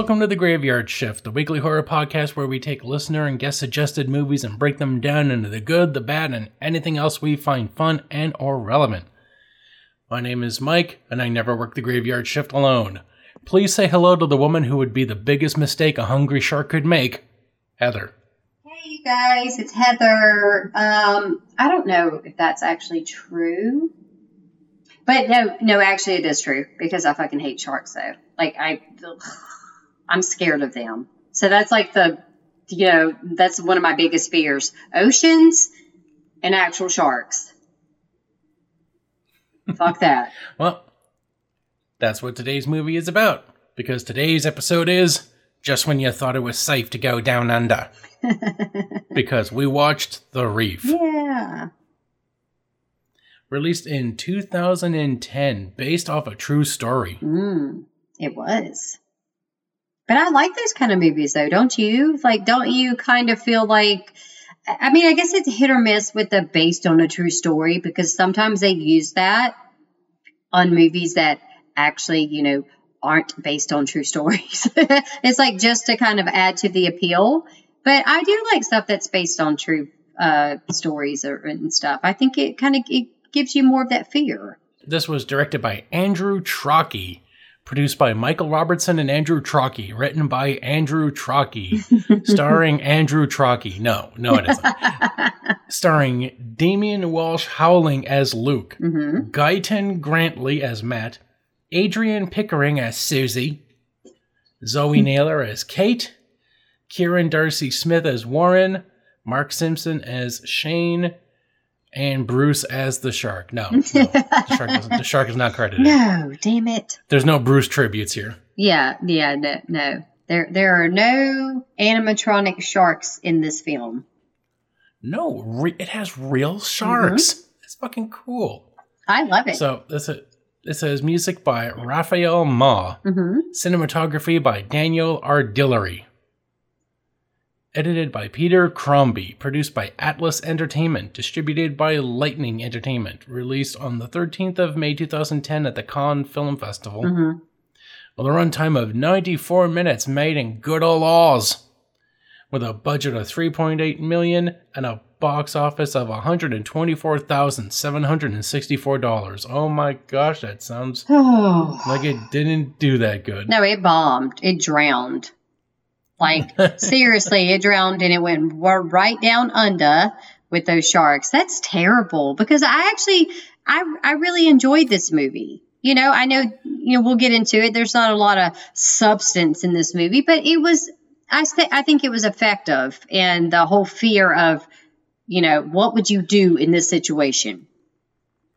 welcome to the Graveyard Shift, the weekly horror podcast where we take listener and guest suggested movies and break them down into the good, the bad, and anything else we find fun and or relevant. My name is Mike, and I never work the graveyard shift alone. Please say hello to the woman who would be the biggest mistake a hungry shark could make, Heather. Hey, you guys, it's Heather. Um, I don't know if that's actually true, but no, no, actually, it is true because I fucking hate sharks. Though, like I, ugh, I'm scared of them. So that's like the, you know, that's one of my biggest fears: oceans and actual sharks. Fuck that. Well, that's what today's movie is about, because today's episode is just when you thought it was safe to go down under. because we watched The Reef. Yeah. Released in 2010, based off a true story. Mm, it was. But I like those kind of movies, though, don't you? Like, don't you kind of feel like. I mean, I guess it's hit or miss with the based on a true story because sometimes they use that on movies that actually, you know, aren't based on true stories. it's like just to kind of add to the appeal. But I do like stuff that's based on true uh, stories or, and stuff. I think it kind of it gives you more of that fear. This was directed by Andrew Trocki, produced by Michael Robertson and Andrew Trocki, written by Andrew Trocki, starring Andrew Trocki. No, no, it isn't. starring Damian Walsh Howling as Luke, hmm Gyton Grantley as Matt, Adrienne Pickering as Susie, Zoe Naylor as Kate, Kieran Darcy Smith as Warren, Mark Simpson as Shane, and Bruce as the shark. No, no the, shark the shark is not credited. No, damn it. There's no Bruce tributes here. Yeah, yeah, no, no. There, there are no animatronic sharks in this film. No, re- it has real sharks. It's fucking cool. I love it. So this is, this has music by Rafael May. hmm Cinematography by Daniel Ardilley. Edited by Peter Crombie. Produced by Atlas Entertainment. Distributed by Lightning Entertainment. Released on the 13th of May 2010 at the Cannes Film Festival. hmm With a runtime of 94 minutes made in good old Oz. With a budget of 3.8 million and a box office of $124,764. Oh my gosh, that sounds like it didn't do that good. No, it bombed. It drowned. Like seriously, it drowned and it went right down under with those sharks. That's terrible because I actually I I really enjoyed this movie. You know, I know you know we'll get into it. There's not a lot of substance in this movie, but it was I th- I think it was effective and the whole fear of you know, what would you do in this situation?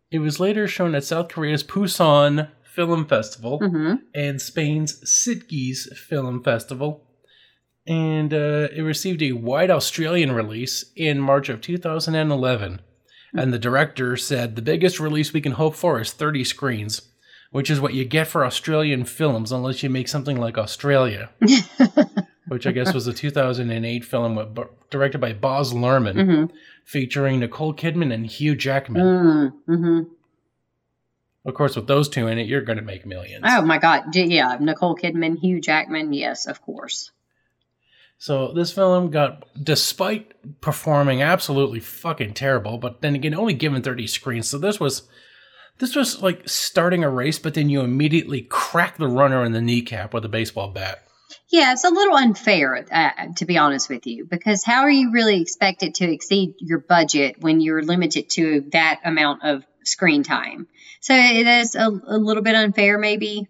It was later shown at South Korea's Busan Film Festival Mhm. and Spain's Sitges Film Festival. And uh, it received a wide Australian release in March of 2011. And the director said the biggest release we can hope for is 30 screens, which is what you get for Australian films unless you make something like Australia, which I guess was a 2008 film with, directed by Baz Luhrmann, Mhm. featuring Nicole Kidman and Hugh Jackman. Mm, mhm. Of course, with those two in it, you're going to make millions. Oh my God! Yeah, Nicole Kidman, Hugh Jackman. Yes, of course. So this film got, despite performing absolutely fucking terrible, but then again, only given 30 screens. So this was, this was like starting a race, but then you immediately crack the runner in the kneecap with a baseball bat. Yeah, it's a little unfair, uh, to be honest with you, because how are you really expected to exceed your budget when you're limited to that amount of screen time? So it is a, a little bit unfair, maybe.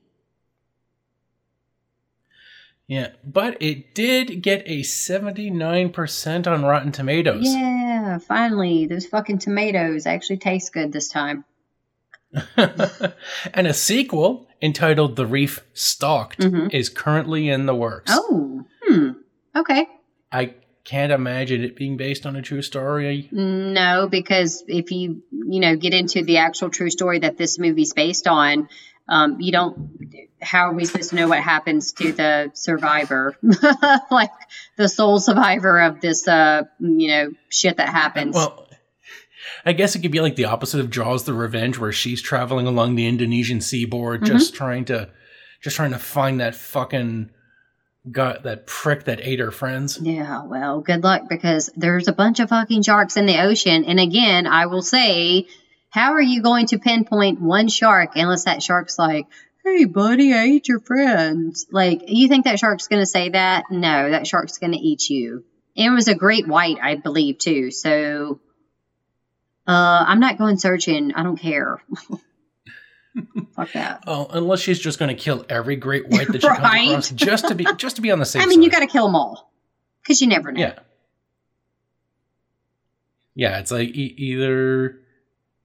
Yeah, but it did get a 79% on Rotten Tomatoes. Yeah, finally, those fucking tomatoes actually taste good this time. and a sequel entitled The Reef Stalked Mhm. is currently in the works. Oh, hmm. Okay. I can't imagine it being based on a true story. No, because if you you know get into the actual true story that this movie's based on, um, you don't. How are we supposed to know what happens to the survivor, like the sole survivor of this, uh, you know, shit that happens? Well, I guess it could be like the opposite of Jaws: The Revenge, where she's traveling along the Indonesian seaboard, Mm-hmm. just trying to, just trying to find that fucking got that prick that ate her friends. Yeah, well, good luck because there's a bunch of fucking sharks in the ocean. And again, I will say, how are you going to pinpoint one shark unless that shark's like, hey, buddy, I ate your friends? Like, you think that shark's going to say that? No, that shark's going to eat you. And it was a great white, I believe, too. So, uh, I'm not going searching. I don't care. Fuck that. Oh, unless she's just going to kill every great white that she Right. comes across just to be just to be on the safe I mean, you got to kill them all because you never know. Yeah. Yeah, it's like e- either,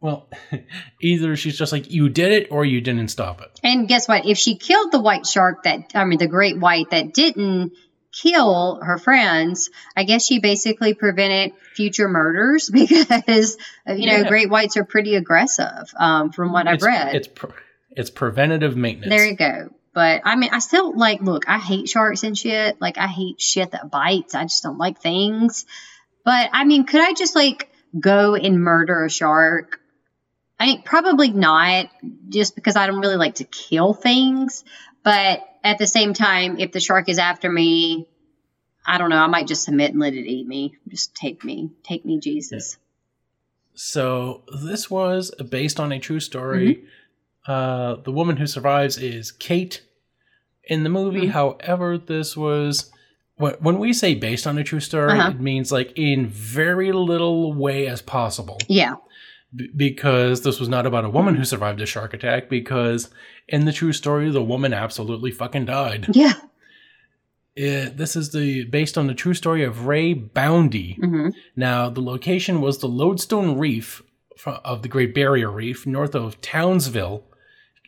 well, either she's just like you did it or you didn't stop it. And guess what? If she killed the white shark that, I mean, the great white that didn't kill her friends, I guess she basically prevented future murders because, uh, you know, Yeah. great whites are pretty aggressive um, from what I've read. It's pre- it's preventative maintenance. there you go. But I mean, I still like, look, I hate sharks and shit. Like, I hate shit that bites. I just don't like things. But I mean, could I just like go and murder a shark? I mean, probably not, just because I don't really like to kill things. But at the same time, if the shark is after me, I don't know. I might just submit and let it eat me. Just take me, take me, Jesus. So this was based on a true story. Uh, the woman who survives is Kate in the movie. Mhm. However, this was when we say based on a true story, Uh-huh. it means like in very little way as possible. Yeah, B- because this was not about a woman who survived a shark attack. Because in the true story, the woman absolutely fucking died. yeah. Uh, this is the based on the true story of Ray Boundy. hmm Now, the location was the Lodestone Reef of the Great Barrier Reef, north of Townsville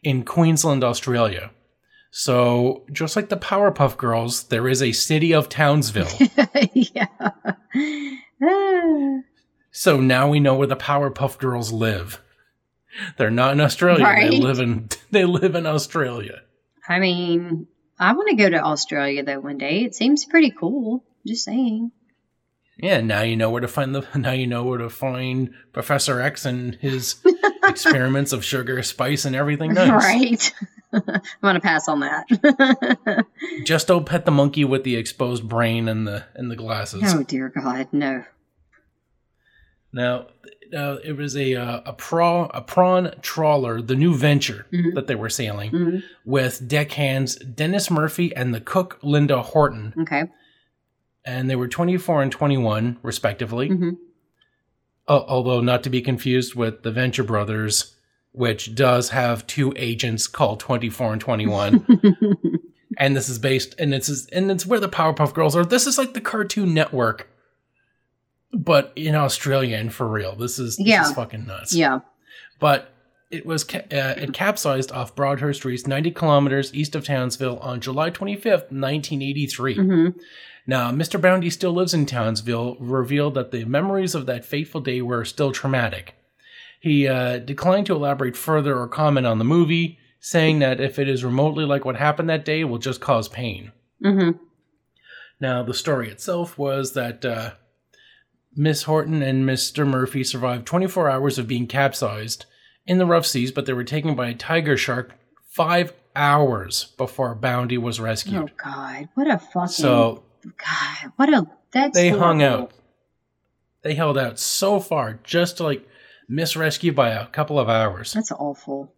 in Queensland, Australia. So, just like the Powerpuff Girls, there is a city of Townsville. yeah. So now we know where the Powerpuff Girls live. They're not in Australia. They live in they live in Australia. I mean, I want to go to Australia though one day. It seems pretty cool. Just saying. Yeah, now you know where to find the now you know where to find Professor X and his experiments of sugar, spice, and everything else. Right. I'm gonna pass on that. Just don't pet the monkey with the exposed brain and the and the glasses. oh dear God, no. Now, uh, it was a uh, a prawn a prawn trawler, the new venture Mhm. that they were sailing Mhm. with deckhands Dennis Murphy and the cook Linda Horton, Okay. and they were 24 and 21 respectively. hmm Al- although not to be confused with the Venture Brothers, which does have two agents called 24 and 21. and this is based and it's and it's where the Powerpuff Girls are. This is like the Cartoon Network, but in Australia and for real. This is this Yeah. is fucking nuts. yeah. But it was ca- uh, it capsized off Broadhurst Reef, 90 kilometers east of Townsville, on July 25th, 1983. hmm Now, Mr. Boundy still lives in Townsville, revealed that the memories of that fateful day were still traumatic. He uh, declined to elaborate further or comment on the movie, saying that if it is remotely like what happened that day, it will just cause pain. hmm Now, the story itself was that uh, Miss Horton and Mr. Murphy survived 24 hours of being capsized in the rough seas, but they were taken by a tiger shark five hours before Boundy was rescued. Oh God, what a fucking so God, what a that's they hung out. They held out so far just to like miss rescue by a couple of hours. That's awful.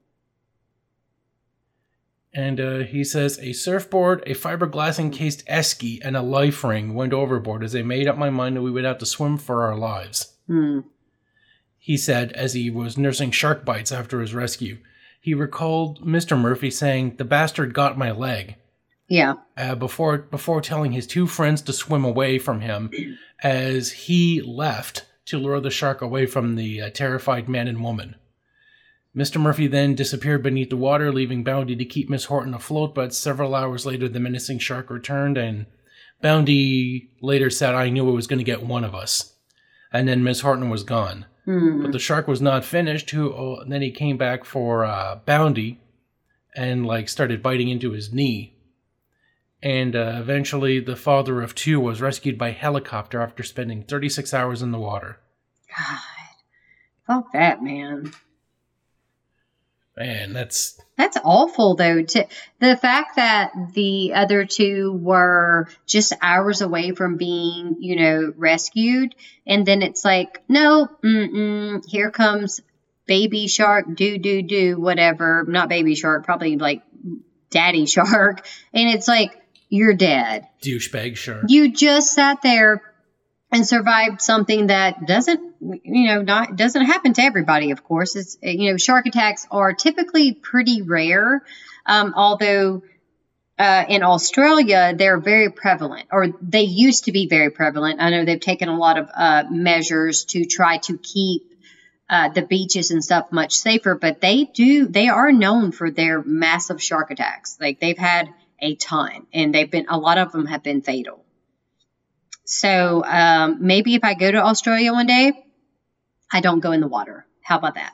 And uh, he says a surfboard, a fiberglass encased esky, and a life ring went overboard as I made up my mind that we would have to swim for our lives. Hmm. He said as he was nursing shark bites after his rescue. He recalled Mr. Murphy saying, "The bastard got my leg." Yeah. uh, before before telling his two friends to swim away from him as he left to lure the shark away from the uh, terrified man and woman. Mr. Murphy then disappeared beneath the water, leaving Boundy to keep Miss Horton afloat. But several hours later, the menacing shark returned, and Boundy later said, "I knew it was going to get one of us." And then Miss Horton was gone. Hmm. But the shark was not finished. Who? Oh, then he came back for uh, Boundy, and like started biting into his knee. And uh, eventually, the father of two was rescued by helicopter after spending 36 hours in the water. God, fuck that man. Man, that's That's awful, though. To the fact that the other two were just hours away from being, you know, rescued, and then it's like, no, mm-mm, here comes baby shark, do do do, whatever. Not baby shark, probably like daddy shark, and it's like you're dead. Douchebag shark. You just sat there and survived something that doesn't you know not doesn't happen to everybody of course. It's you know shark attacks are typically pretty rare um, although uh, in australia they're very prevalent or they used to be very prevalent. I know they've taken a lot of uh, measures to try to keep uh, the beaches and stuff much safer but they do they are known for their massive shark attacks. Like they've had a ton and they've been a lot of them have been fatal so um, maybe if I go to Australia one day, I don't go in the water. How about that?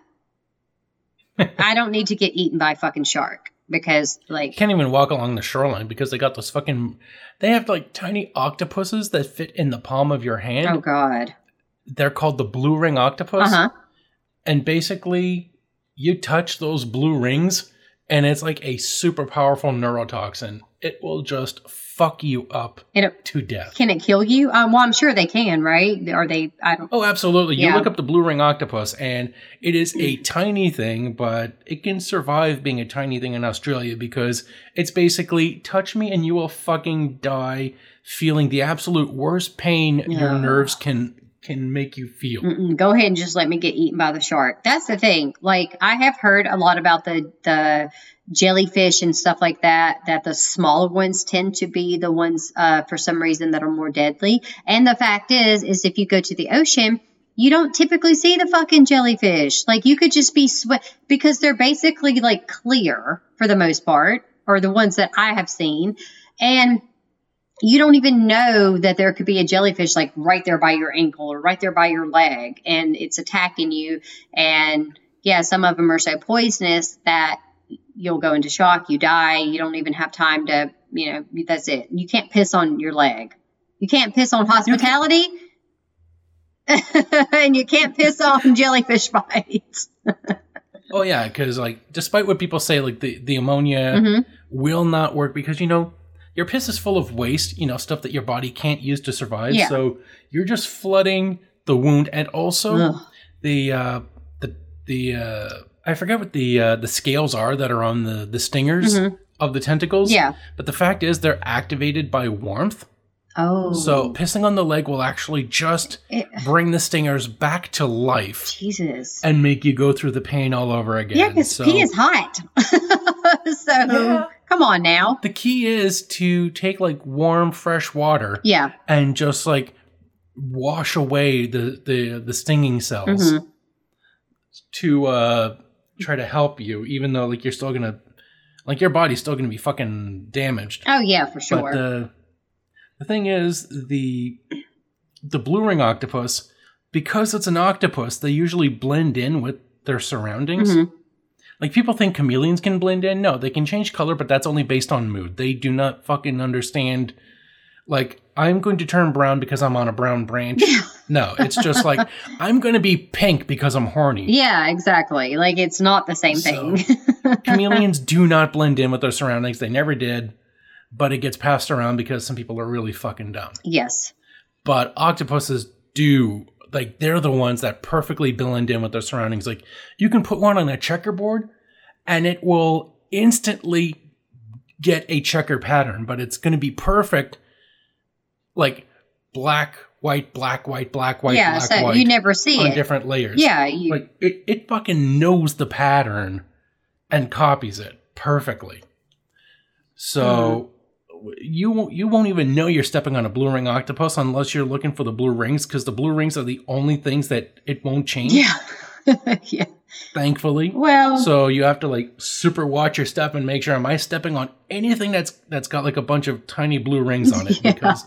I don't need to get eaten by a fucking shark because like can't even walk along the shoreline because they got those fucking they have like tiny octopuses that fit in the palm of your hand. Oh god. They're called the blue ring octopus. Uh-huh. And basically you touch those blue rings and it's like a super powerful neurotoxin. It will just fuck you up it, to death. Can it kill you? Um, well, I'm sure they can, right? Are they? I don't. Oh, absolutely. Yeah. You look up the blue ring octopus, and it is a tiny thing, but it can survive being a tiny thing in Australia because it's basically touch me and you will fucking die, feeling the absolute worst pain yeah. your nerves can can make you feel. Mm-mm, go ahead and just let me get eaten by the shark. That's the thing. Like I have heard a lot about the the jellyfish and stuff like that. That the smaller ones tend to be the ones uh, for some reason that are more deadly. And the fact is, is if you go to the ocean. You don't typically see the fucking jellyfish. Like you could just be sweat because they're basically like clear for the most part, or the ones that I have seen. And you don't even know that there could be a jellyfish like right there by your ankle or right there by your leg and it's attacking you. And yeah some of them are so poisonous that you'll go into shock you die you don't even have time to you know that's it. You can't piss on your leg. You can't piss on hospitality. And you can't piss on jellyfish bites. Oh yeah because like despite what people say like the, the ammonia mm-hmm. will not work because you know your piss is full of waste, you know, stuff that your body can't use to survive. Yeah. So you're just flooding the wound, and also Ugh. the uh, the the uh, I forget what the uh, the scales are that are on the the stingers mm-hmm. of the tentacles. Yeah. But the fact is, they're activated by warmth. Oh. So pissing on the leg will actually just it, bring the stingers back to life. Jesus. And make you go through the pain all over again. Yeah, because so, pee is hot. so yeah. Come on now. The key is to take like warm, fresh water. Yeah. And just like wash away the the, the stinging cells mm-hmm. to uh try to help you, even though like you're still gonna like your body's still gonna be fucking damaged. Oh yeah, for sure. But the the thing is the the blue ring octopus, because it's an octopus, they usually blend in with their surroundings. Mm-hmm. Like people think chameleons can blend in. No, they can change color, but that's only based on mood. They do not fucking understand. Like I'm going to turn brown because I'm on a brown branch. no, it's just like I'm going to be pink because I'm horny. Yeah, exactly. Like it's not the same so, thing. chameleons do not blend in with their surroundings. They never did, but it gets passed around because some people are really fucking dumb. Yes. But octopuses do like they're the ones that perfectly blend in with their surroundings. Like you can put one on a checkerboard and it will instantly get a checker pattern, but it's going to be perfect like black, white, black, white, black, white, yeah, black, so white. You never see on it. different layers. Yeah, you... like it, it fucking knows the pattern and copies it perfectly. So mm you won't you won't even know you're stepping on a blue ring octopus unless you're looking for the blue rings because the blue rings are the only things that it won't change. Yeah. yeah. Thankfully. Well. So you have to like super watch your step and make sure am I stepping on anything that's that's got like a bunch of tiny blue rings on it yeah. because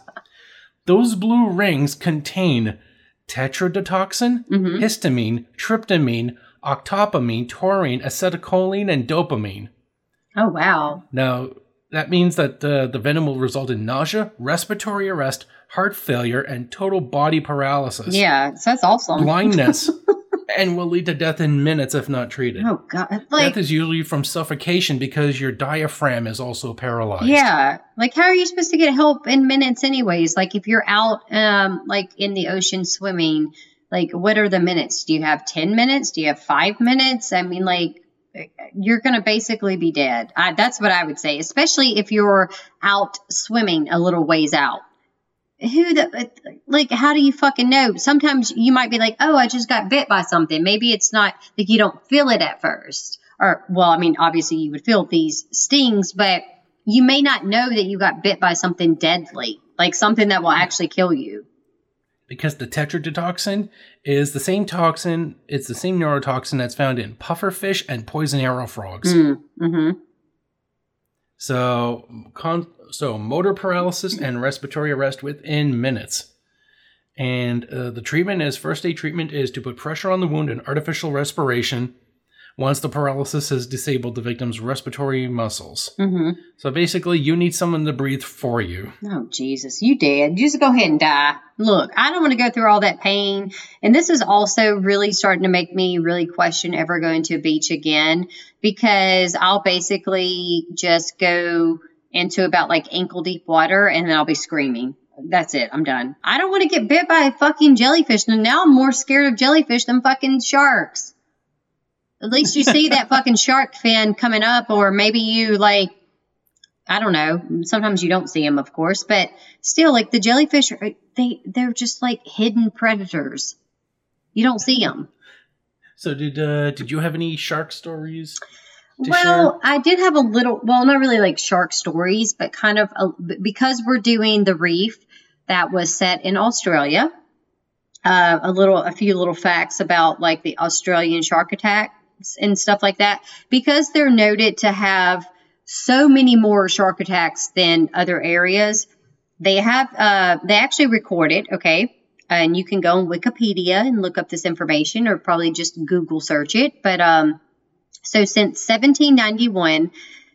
those blue rings contain tetrodotoxin, mm-hmm. histamine, tryptamine, octopamine, taurine, acetylcholine, and dopamine. Oh wow! Now that means that uh, the venom will result in nausea, respiratory arrest, heart failure, and total body paralysis. Yeah, that's awesome. Blindness and will lead to death in minutes if not treated. Oh god, like death is usually from suffocation because your diaphragm is also paralyzed. yeah, like how are you supposed to get help in minutes anyways? Like if you're out, um, like in the ocean swimming, like what are the minutes? Do you have ten minutes? Do you have five minutes? I mean, like you're gonna basically be dead. I, that's what I would say, especially if you're out swimming a little ways out. Who the like how do you fucking know? Sometimes you might be like oh i just got bit by something. Maybe it's not like you don't feel it at first. Or well i mean obviously you would feel these stings but you may not know that you got bit by something deadly like something that will actually kill you because the tetrodotoxin is the same toxin it's the same neurotoxin that's found in pufferfish and poison arrow frogs mm, mm-hmm. so con- so motor paralysis and respiratory arrest within minutes. And uh, the treatment is first aid treatment is to put pressure on the wound and artificial respiration once the paralysis has disabled the victim's respiratory muscles. Mm-hmm. So basically, you need someone to breathe for you. Oh, Jesus, you dead. Just go ahead and die. Look, I don't want to go through all that pain. And this is also really starting to make me really question ever going to a beach again because I'll basically just go into about like ankle deep water and then I'll be screaming. That's it. I'm done. I don't want to get bit by a fucking jellyfish. And now I'm more scared of jellyfish than fucking sharks. At least you see that fucking shark fin coming up, or maybe you like, I don't know. Sometimes you don't see them, of course, but still, like the jellyfish, are, they they're just like hidden predators. You don't see them. So did uh, did you have any shark stories? well, share? I did have a little, well, not really like shark stories, but kind of a, because we're doing the reef that was set in Australia. Uh, a little, a few little facts about like the Australian shark and stuff like that, because they're noted to have so many more shark attacks than other areas. They have, uh, they actually record it, okay, and you can go on Wikipedia and look up this information, or probably just Google search it, but um so since 1791,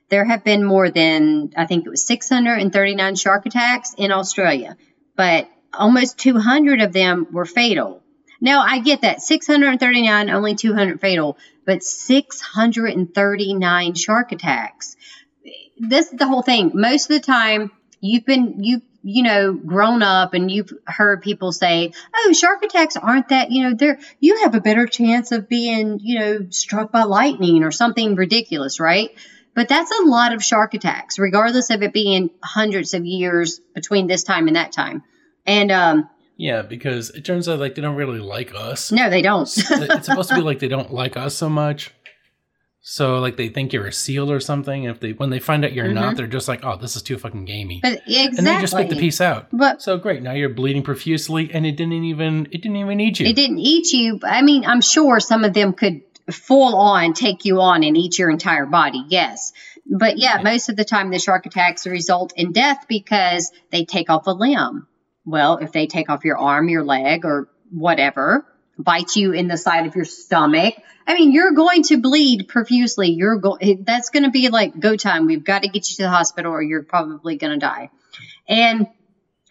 there have been more than, I think it was 639 shark attacks in Australia, but almost 200 of them were fatal. Now, I get that 639, only 200 fatal, but 639 shark attacks. This is the whole thing. Most of the time, you've been, you've you know, grown up and you've heard people say, oh, shark attacks aren't that, you know, they're, you have a better chance of being, you know, struck by lightning or something ridiculous, right? But that's a lot of shark attacks, regardless of it being hundreds of years between this time and that time. And, um, yeah, because it turns out like they don't really like us. No, they don't. it's supposed to be like they don't like us so much. So like they think you're a seal or something. If they when they find out you're mm-hmm. not, they're just like, oh, this is too fucking gamey. But exactly, and they just spit the piece out. But so great, now you're bleeding profusely, and it didn't even it didn't even eat you. It didn't eat you. I mean, I'm sure some of them could full on take you on and eat your entire body. Yes. But yeah, most of the time the shark attacks result in death because they take off a limb. Well, if they take off your arm, your leg, or whatever, bite you in the side of your stomach, I mean, you're going to bleed profusely. You're go- that's going to be like go time. We've got to get you to the hospital or you're probably going to die. And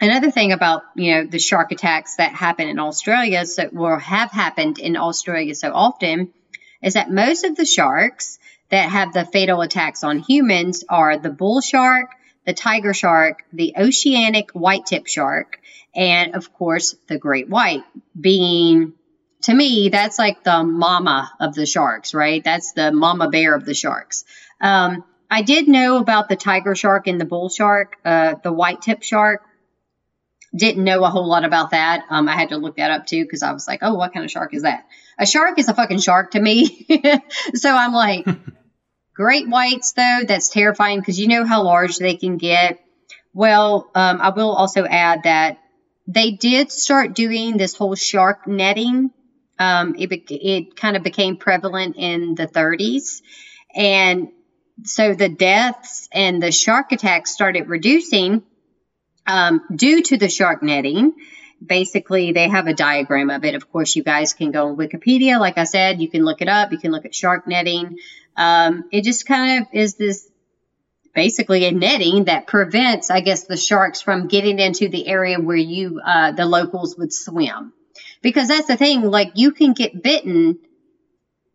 another thing about, you know, the shark attacks that happen in Australia so or have happened in Australia so often is that most of the sharks that have the fatal attacks on humans are the bull shark, the tiger shark, the oceanic white tip shark, and of course the great white being to me, that's like the mama of the sharks, right? That's the mama bear of the sharks. Um, I did know about the tiger shark and the bull shark, uh, the white tip shark. Didn't know a whole lot about that. Um, I had to look that up too because I was like, oh, what kind of shark is that? A shark is a fucking shark to me. so I'm like, great whites though, that's terrifying because you know how large they can get. Well, um, I will also add that they did start doing this whole shark netting um, it, it kind of became prevalent in the 30s. And so the deaths and the shark attacks started reducing um, due to the shark netting. Basically, they have a diagram of it. Of course, you guys can go on Wikipedia. Like I said, you can look it up. You can look at shark netting. Um, it just kind of is this basically a netting that prevents, I guess, the sharks from getting into the area where you, uh, the locals would swim because that's the thing. Like you can get bitten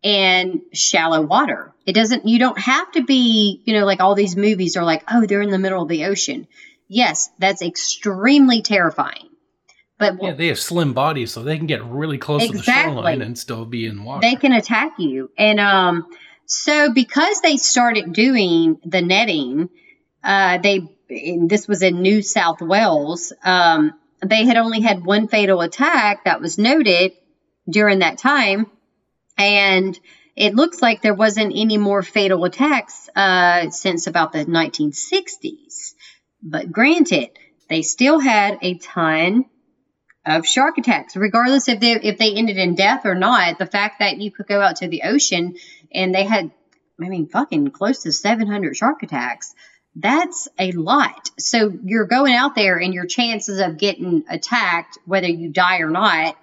in shallow water. It doesn't. You don't have to be. You know, like all these movies are like, oh, they're in the middle of the ocean. Yes, that's extremely terrifying. But Yeah, they have slim bodies, so they can get really close to the shoreline and still be in water. they can attack you. And um, so because they started doing the netting, uh, they this was in New South Wales. Um, they had only had one fatal attack that was noted during that time, and it looks like there wasn't any more fatal attacks uh, since about the 1960s. But granted, they still had a ton of shark attacks, regardless if they if they ended in death or not. The fact that you could go out to the ocean and they had, I mean, fucking close to 700 shark attacks. That's a lot. So you're going out there and your chances of getting attacked, whether you die or not,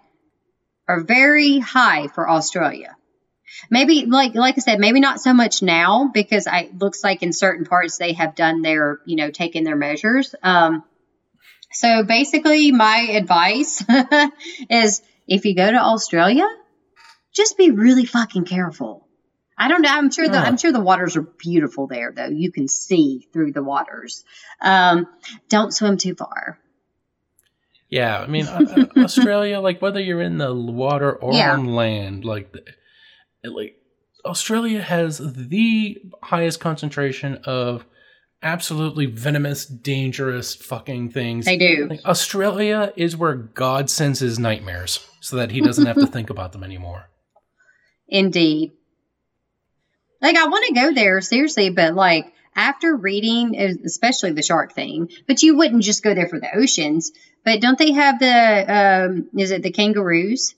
are very high for Australia. Maybe like like I said, maybe not so much now because it looks like in certain parts they have done their you know taken their measures. Um, so basically, my advice is if you go to Australia, just be really fucking careful. I don't know. I'm sure the. I'm sure the waters are beautiful there, though. You can see through the waters. Um, don't swim too far. Yeah, I mean uh, uh, Australia, like whether you're in the water or Yeah. on land, like, like Australia has the highest concentration of absolutely venomous, dangerous fucking things. They do. Like, Australia is where God sends his nightmares so that he doesn't have to think about them anymore. Indeed. Like I want to go there seriously, but like after reading, especially the shark thing, but you wouldn't just go there for the oceans. But don't they have the um is it the kangaroos?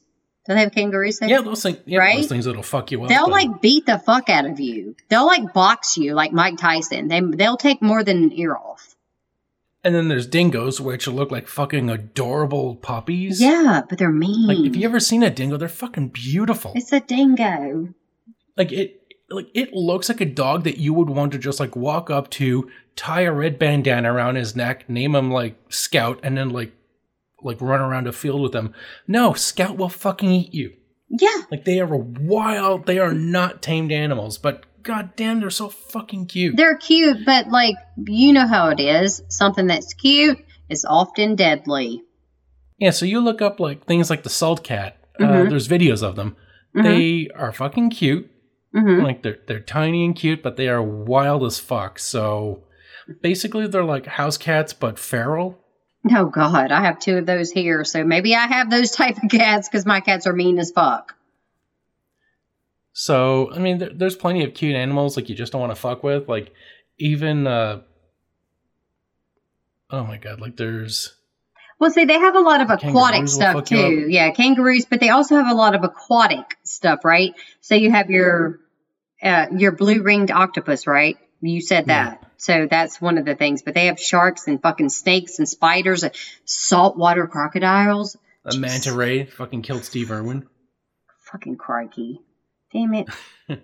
Don't they have kangaroos there? Yeah, those things. Yeah, Right? those things that'll fuck you up. They'll and- like beat the fuck out of you. They'll like box you like Mike Tyson. They they'll take more than an ear off. and then there's dingoes, which look like fucking adorable puppies. Yeah, but they're mean. Like, if you ever seen a dingo, they're fucking beautiful. it's a dingo. like it like it looks like a dog that you would want to just like walk up to tie a red bandana around his neck name him like scout and then like like run around a field with him no scout will fucking eat you Yeah, like they are wild they are not tamed animals but god damn they're so fucking cute they're cute, but like you know how it is. Something that's cute is often deadly. yeah so you look up like things like the salt cat uh, Mhm. there's videos of them Mhm. they are fucking cute hmm like they're they're tiny and cute, but they are wild as fuck. So basically, they're like house cats but feral. Oh God, I have two of those here, so maybe I have those type of cats because my cats are mean as fuck. So I mean, there, there's plenty of cute animals like you just don't want to fuck with. Like even uh, oh my god, like there's Well, see, they have a lot of aquatic stuff too. Yeah, kangaroos, but they also have a lot of aquatic stuff, right? So you have your uh, your blue ringed octopus, right? You said that. So that's one of the things. But they have sharks and fucking snakes and spiders, and saltwater crocodiles. a manta ray fucking killed Steve Irwin. Fucking crikey, damn it!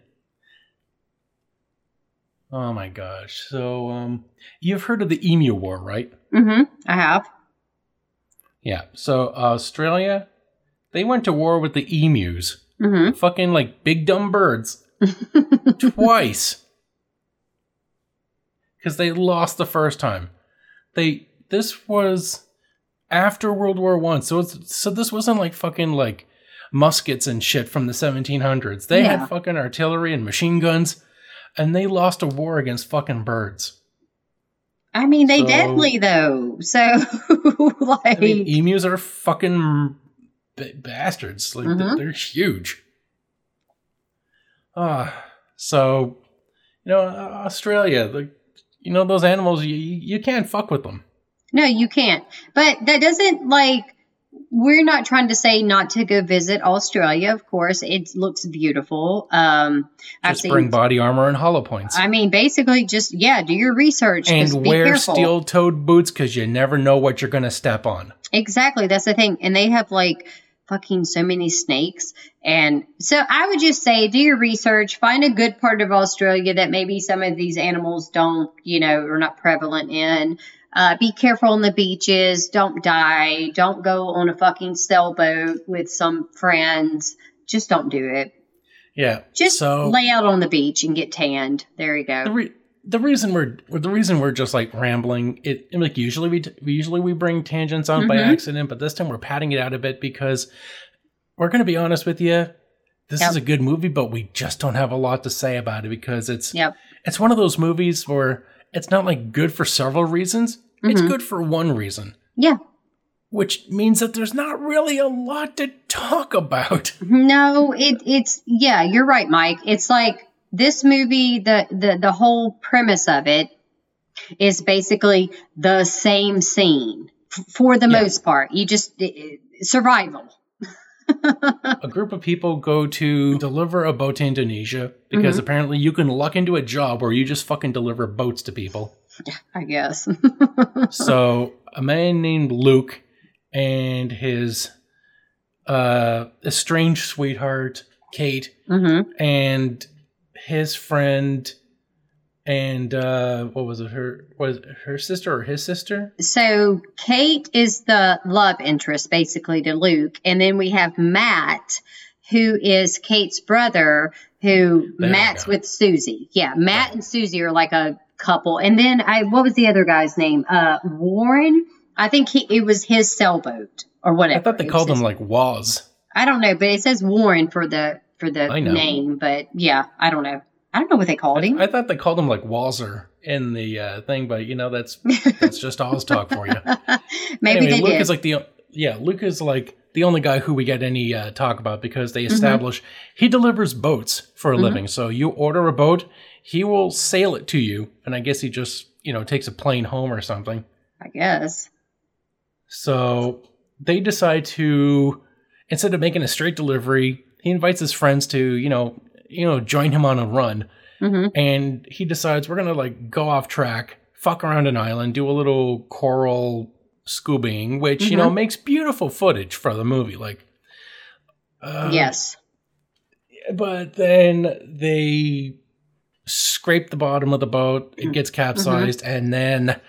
Oh my gosh. So um, you've heard of the Emu War, right? Mm-hmm. I have. Yeah. So Australia, they went to war with the emus. Mm-hmm. Fucking like big dumb birds. twice because they lost the first time. They this was after World War One, so it's so this wasn't like fucking like muskets and shit from the 1700s. They Yeah. had fucking artillery and machine guns, and they lost a war against fucking birds. I mean, they So- deadly though. So like, I mean, emus are fucking b- bastards. Like they're- Mhm. they're huge. Ah, so you know, uh, Australia, like you know, those animals, you you you can't fuck with them. No, you can't. But that doesn't like we're not trying to say not to go visit Australia. Of course, it looks beautiful. Um, I've Just seen. bring body armor and hollow points, I mean, basically, just yeah, do your research and wear steel-toed boots because you never know what you're gonna step on. Exactly, that's the thing. And they have like fucking so many snakes. And so I would just say do your research, find a good part of Australia that maybe some of these animals don't, you know, are not prevalent in. Uh, be careful on the beaches. Don't die. Don't go on a fucking sailboat with some friends. Just don't do it. Yeah. Just so lay out on the beach and get tanned. There you the, go. re- the reason we're the reason we're just like rambling it like usually we, t- usually we bring tangents on by Mhm. accident but this time we're padding it out a bit because we're going to be honest with you this Yep. is a good movie but we just don't have a lot to say about it because it's Yep. it's one of those movies where it's not like good for several reasons it's Mhm. good for one reason Yeah. which means that there's not really a lot to talk about No, it it's yeah, you're right, Mike. It's like this movie, the the the whole premise of it is basically the same scene for the Yeah. most part. You just i- i- survival. a group of people go to deliver a boat to Indonesia because Mhm. apparently you can luck into a job where you just fucking deliver boats to people. I guess. so a man named Luke and his uh estranged sweetheart Kate hmm and his friend and uh what was it her was it her sister or his sister So Kate is the love interest basically to Luke, and then we have Matt, who is Kate's brother, who There Matt's with Susie. Yeah, Matt Right. and Susie are like a couple. And then I what was the other guy's name? Uh Warren. I think he it was his sailboat or whatever. I thought they It called him like Waz I don't know, but it says Warren for the for the name. But yeah, I don't know. I don't know what they called him. I thought they called him like Walzer in the uh, thing but you know that's that's just Oz talk for you Maybe anyway, they Luke did. is like the yeah, Luke is like the only guy who we get any uh, talk about because they Mm-hmm. establish he delivers boats for a Mhm. living. So you order a boat, he will sail it to you, and I guess he just you know takes a plane home or something. I guess. So they decide to instead of making a straight delivery, he invites his friends to you know you know join him on a run, hmm and he decides we're gonna like go off track, fuck around an island, do a little coral scubaing, which you know makes beautiful footage for the movie. Like, uh, yes. but then they scrape the bottom of the boat, it mm-hmm. gets capsized, mm-hmm. and then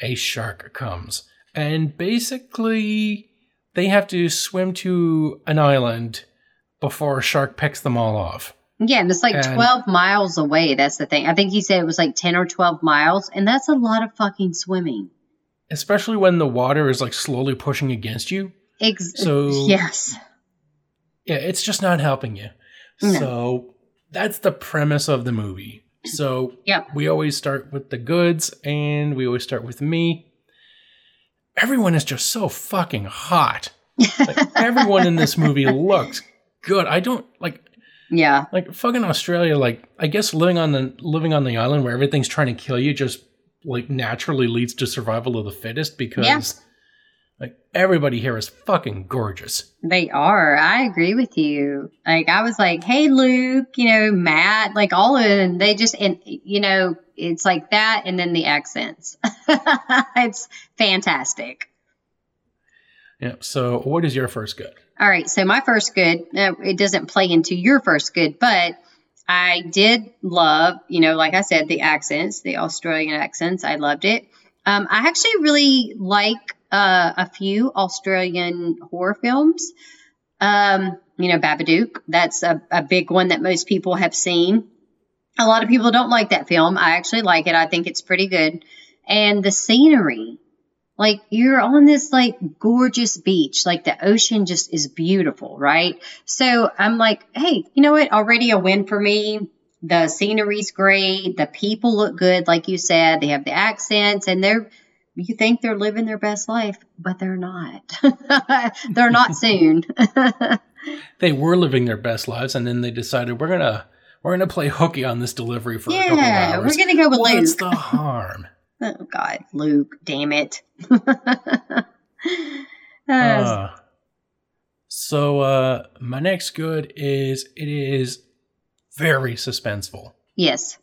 a shark comes, and basically they have to swim to an island before a shark picks them all off. Yeah, and it's like And- 12 miles away. That's the thing. I think he said it was like 10 or 12 miles, and that's a lot of fucking swimming. especially when the water is like slowly pushing against you. Ex- So- yes. Yeah, it's just not helping you. No. So that's the premise of the movie. So Yep. we always start with the goods and we always start with me. Everyone is just so fucking hot. Like, everyone in this movie looks good. I don't like yeah. like fucking Australia like I guess living on the living on the island where everything's trying to kill you just like naturally leads to survival of the fittest because Yeah. Like everybody here is fucking gorgeous. They are. I agree with you. Like I was like, "Hey, Luke," you know, Matt, like all of them. They just and you know, it's like that, and then the accents. it's fantastic. Yeah. So what is your first good? All right, so my first good, uh, it doesn't play into your first good, but I did love, you know, like I said, the accents, the Australian accents. I loved it. Um, I actually really like uh, a few Australian horror films. Um, you know, Babadook, that's a, a big one that most people have seen. A lot of people don't like that film. I actually like it. I think it's pretty good. And the scenery, like you're on this like gorgeous beach like the ocean just is beautiful right so i'm like hey you know what already a win for me the scenery's great the people look good like you said they have the accents and they're you think they're living their best life but they're not they're not soon They were living their best lives, and then they decided we're gonna we're gonna play hooky on this delivery for a couple of yeah hours. we're gonna go with What's luke the harm? oh god luke damn it Uh, so uh, my next good is it is very suspenseful. yes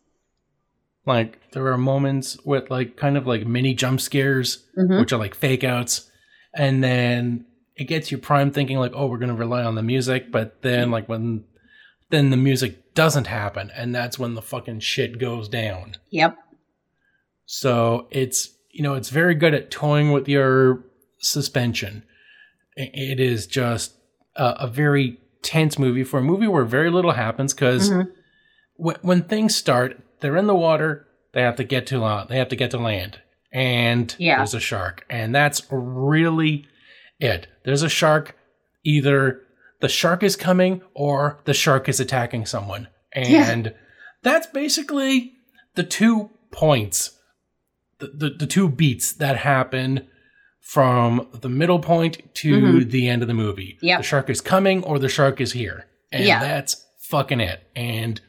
Like there are moments with like kind of like mini jump scares, Mhm. which are like fake outs, and then it gets you primed thinking like, oh, we're gonna rely on the music, but then like when then the music doesn't happen, and that's when the fucking shit goes down. yep So it's you know, it's very good at toying with your suspension. It is just a, a very tense movie for a movie where very little happens because Mhm. when, when things start, they're in the water. They have to get to land. They have to get to land, and Yeah. there's a shark, and that's really it. There's a shark. Either the shark is coming or the shark is attacking someone, and that's basically the two points, the, the the two beats that happen from the middle point to Mhm. the end of the movie. Yep. The shark is coming or the shark is here, and Yeah. that's fucking it. And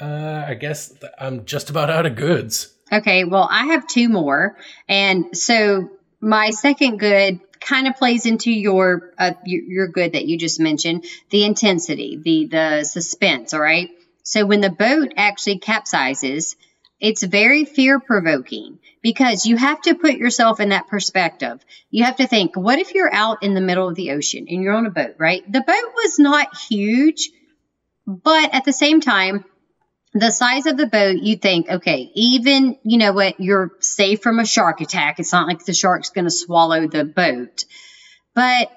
uh, I guess th- I'm just about out of goods. Okay, well, I have two more. And so my second good kind of plays into your, uh, your your good that you just mentioned, the intensity, the the suspense, all right? So when the boat actually capsizes, it's very fear provoking because you have to put yourself in that perspective. You have to think, what if you're out in the middle of the ocean and you're on a boat, right? The boat was not huge, but at the same time, the size of the boat, you think, okay, even, you know what, you're safe from a shark attack. It's not like the shark's going to swallow the boat. But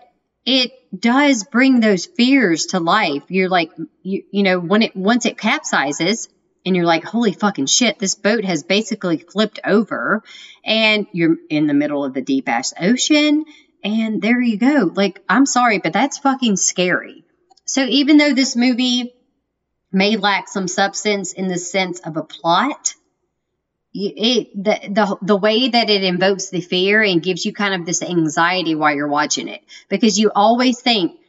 it does bring those fears to life. You're like, you, you know, when it, once it capsizes and you're like, holy fucking shit, this boat has basically flipped over and you're in the middle of the deep ass ocean. And there you go. Like, I'm sorry, but that's fucking scary. So even though this movie may lack some substance in the sense of a plot. It the, the the way that it invokes the fear and gives you kind of this anxiety while you're watching it because you always think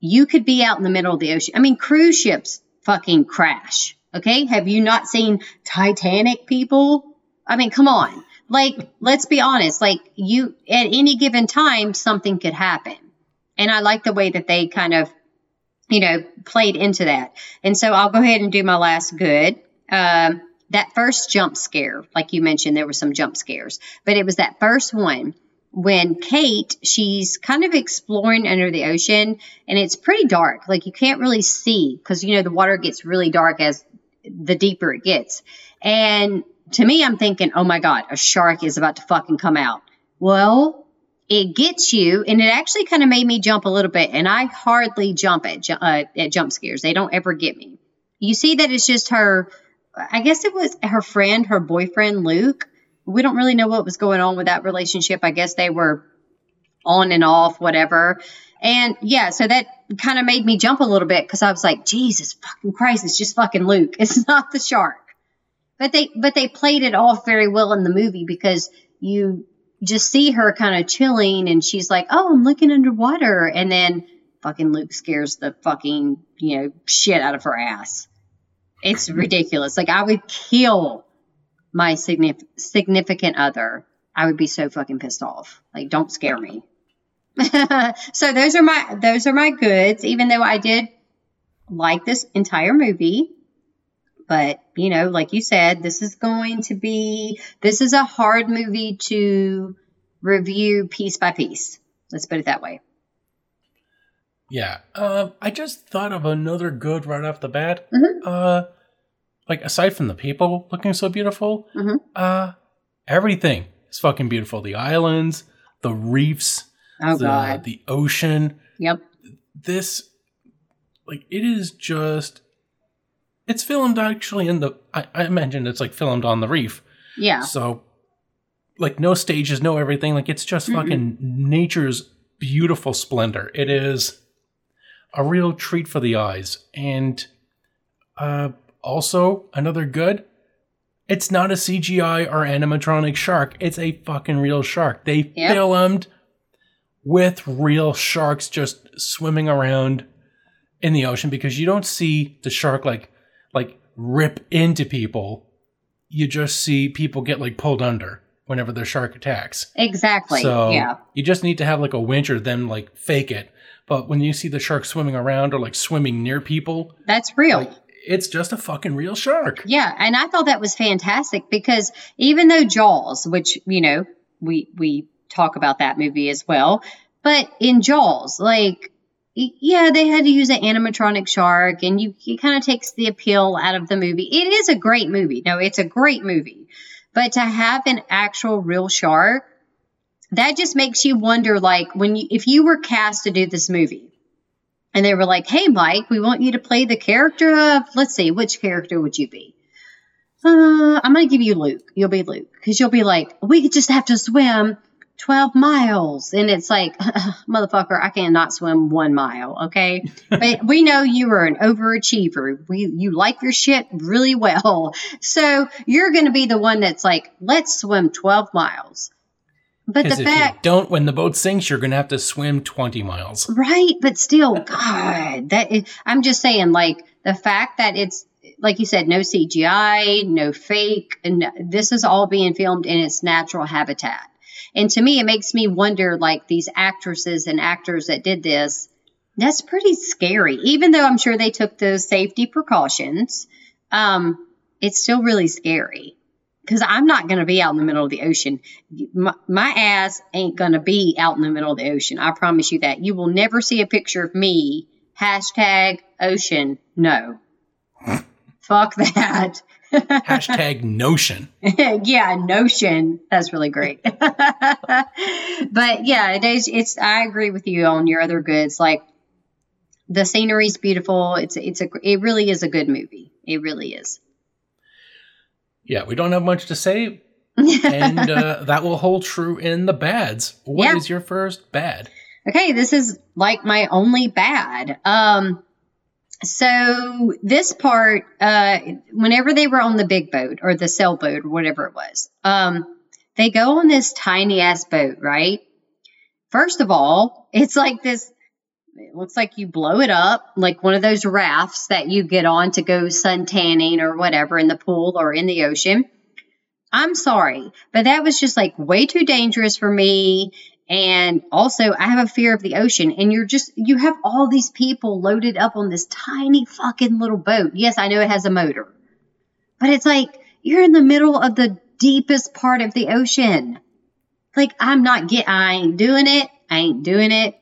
you could be out in the middle of the ocean. I mean, cruise ships fucking crash. Okay, have you not seen Titanic, people? I mean, come on. Like, let's be honest. Like, you at any given time, something could happen, and I like the way that they kind of you know, played into that. And so I'll go ahead and do my last good. Um, that first jump scare, like you mentioned, there were some jump scares, but it was that first one when Kate, she's kind of exploring under the ocean and it's pretty dark. Like you can't really see because, you know, the water gets really dark as the deeper it gets. And to me, I'm thinking, oh my God, a shark is about to fucking come out. Well, it gets you, and it actually kind of made me jump a little bit. And I hardly jump at, uh, at jump scares; they don't ever get me. You see that it's just her. I guess it was her friend, her boyfriend Luke. We don't really know what was going on with that relationship. I guess they were on and off, whatever. And yeah, so that kind of made me jump a little bit because I was like, Jesus fucking Christ, it's just fucking Luke. It's not the shark. But they but they played it off very well in the movie because you just see her kind of chilling and she's like, "Oh, I'm looking underwater," and then fucking Luke scares the fucking you know shit out of her ass. It's ridiculous. Like I would kill my signif- significant other. I would be so fucking pissed off. Like, don't scare me. so those are my those are my goods. Even though I did like this entire movie, but you know, like you said, this is going to be this is a hard movie to review piece by piece. Let's put it that way. Yeah. Uh, I just thought of another good right off the bat. Mhm. Uh, like aside from the people looking so beautiful, Mhm. uh, everything is fucking beautiful. The islands, the reefs, Oh the god. the ocean. Yep. This, like, it is just. It's filmed actually in the. I, I mentioned it's like filmed on the reef. Yeah. So, like, no stages, no everything. Like, it's just Mm-mm. fucking nature's beautiful splendor. It is a real treat for the eyes. And uh, also, another good, it's not a CGI or animatronic shark. It's a fucking real shark. They Yep. filmed with real sharks just swimming around in the ocean because you don't see the shark like rip into people. You just see people get like pulled under whenever the shark attacks. Exactly. So yeah. you just need to have like a winch or them like fake it. But when you see the shark swimming around or like swimming near people, That's real. like it's just a fucking real shark. Yeah, and I thought that was fantastic because even though Jaws, which you know we we talk about that movie as well, but in Jaws, like yeah, they had to use an animatronic shark, and you it kind of takes the appeal out of the movie. It is a great movie. No, it's a great movie, But to have an actual real shark, that just makes you wonder like when you if you were cast to do this movie and they were like, "Hey Mike, we want you to play the character of let's see, which character would you be?" Uh, I'm to give you Luke. You'll be Luke cuz you'll be like, "We just have to swim 12 miles. And it's like, motherfucker, I cannot swim one mile. Okay. but we know you are an overachiever. We, you like your shit really well. So you're going to be the one that's like, let's swim 12 miles. But the fact don't when the boat sinks, you're gonna have to swim twenty miles. Right, but still, God, that is, I'm just saying, like the fact that it's like you said, no CGI, no fake, and this is all being filmed in its natural habitat. And to me, it makes me wonder like these actresses and actors that did this, that's pretty scary. Even though I'm sure they took those safety precautions, um, it's still really scary because I'm not going to be out in the middle of the ocean. My, my ass ain't going to be out in the middle of the ocean. I promise you that. You will never see a picture of me. Hashtag ocean. No. Fuck that. Hashtag notion. yeah, notion. That's really great. but yeah, it is. It's. I agree with you on your other goods. Like the scenery's beautiful. It's. It's a. It really is a good movie. It really is. Yeah, we don't have much to say, and uh, that will hold true in the bads. What yeah. is your first bad? Okay, this is like my only bad. Um, so this part, uh, whenever they were on the big boat or the sailboat or whatever it was, um, they go on this tiny ass boat, right? First of all, it's like this. It looks like you blow it up, like one of those rafts that you get on to go sun tanning or whatever in the pool or in the ocean. I'm sorry, but that was just like way too dangerous for me. And also, I have a fear of the ocean. And you're just, you have all these people loaded up on this tiny fucking little boat. Yes, I know it has a motor, but it's like you're in the middle of the deepest part of the ocean. Like, I'm not get, I ain't doing it. I ain't doing it.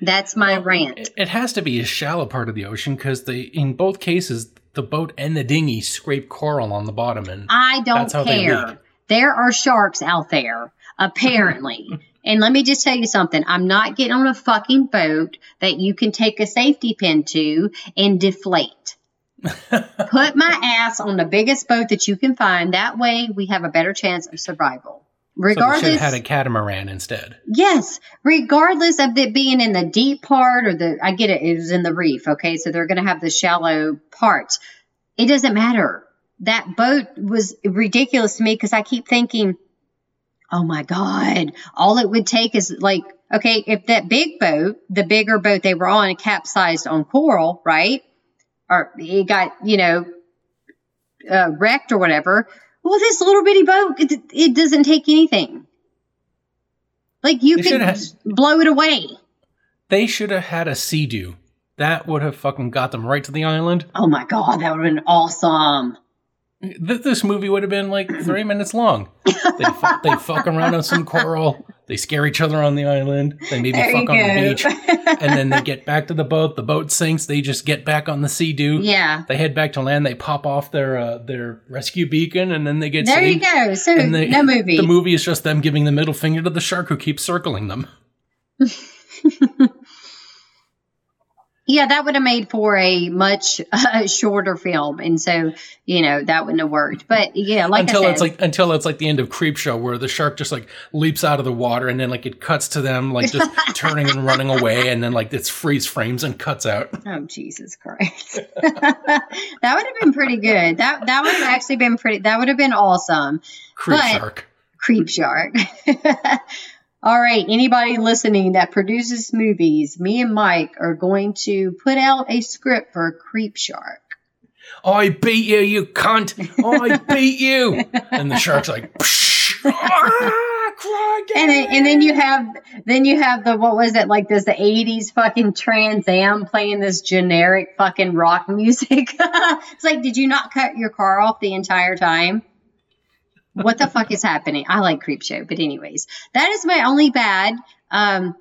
That's my well, rant. It has to be a shallow part of the ocean because they, in both cases, the boat and the dinghy scrape coral on the bottom, and I don't care. There are sharks out there, apparently. And let me just tell you something. I'm not getting on a fucking boat that you can take a safety pin to and deflate. Put my ass on the biggest boat that you can find. That way we have a better chance of survival. Regardless, so should have had a catamaran instead. Yes, regardless of it being in the deep part or the, I get it, it was in the reef. Okay, so they're going to have the shallow parts. It doesn't matter. That boat was ridiculous to me because I keep thinking, Oh my God. All it would take is like, okay, if that big boat, the bigger boat they were on, capsized on coral, right? Or it got, you know, uh, wrecked or whatever. Well, this little bitty boat, it, it doesn't take anything. Like you they can blow it away. They should have had a sea-doo. That would have fucking got them right to the island. Oh my god, that would have been awesome. This movie would have been like three minutes long. They fuck, they fuck around on some coral. They scare each other on the island. They maybe there fuck on the beach, and then they get back to the boat. The boat sinks. They just get back on the sea-doo. Yeah. They head back to land. They pop off their uh, their rescue beacon, and then they get there. Saved. You go. So they, no movie. The movie is just them giving the middle finger to the shark who keeps circling them. Yeah, that would have made for a much uh, shorter film, and so you know that wouldn't have worked. But yeah, like until said, it's like until it's like the end of Creepshow, where the shark just like leaps out of the water, and then like it cuts to them like just turning and running away, and then like it's freeze frames and cuts out. Oh Jesus Christ, that would have been pretty good. That that would have actually been pretty. That would have been awesome. Creep but, shark. Creep shark. All right, anybody listening that produces movies, me and Mike are going to put out a script for Creep Shark. I beat you, you cunt! I beat you! And the shark's like, ah, and then, and then you have then you have the what was it like this the 80s fucking Trans Am playing this generic fucking rock music. it's like, did you not cut your car off the entire time? What the fuck is happening? I like Creepshow, but anyways, that is my only bad. Um,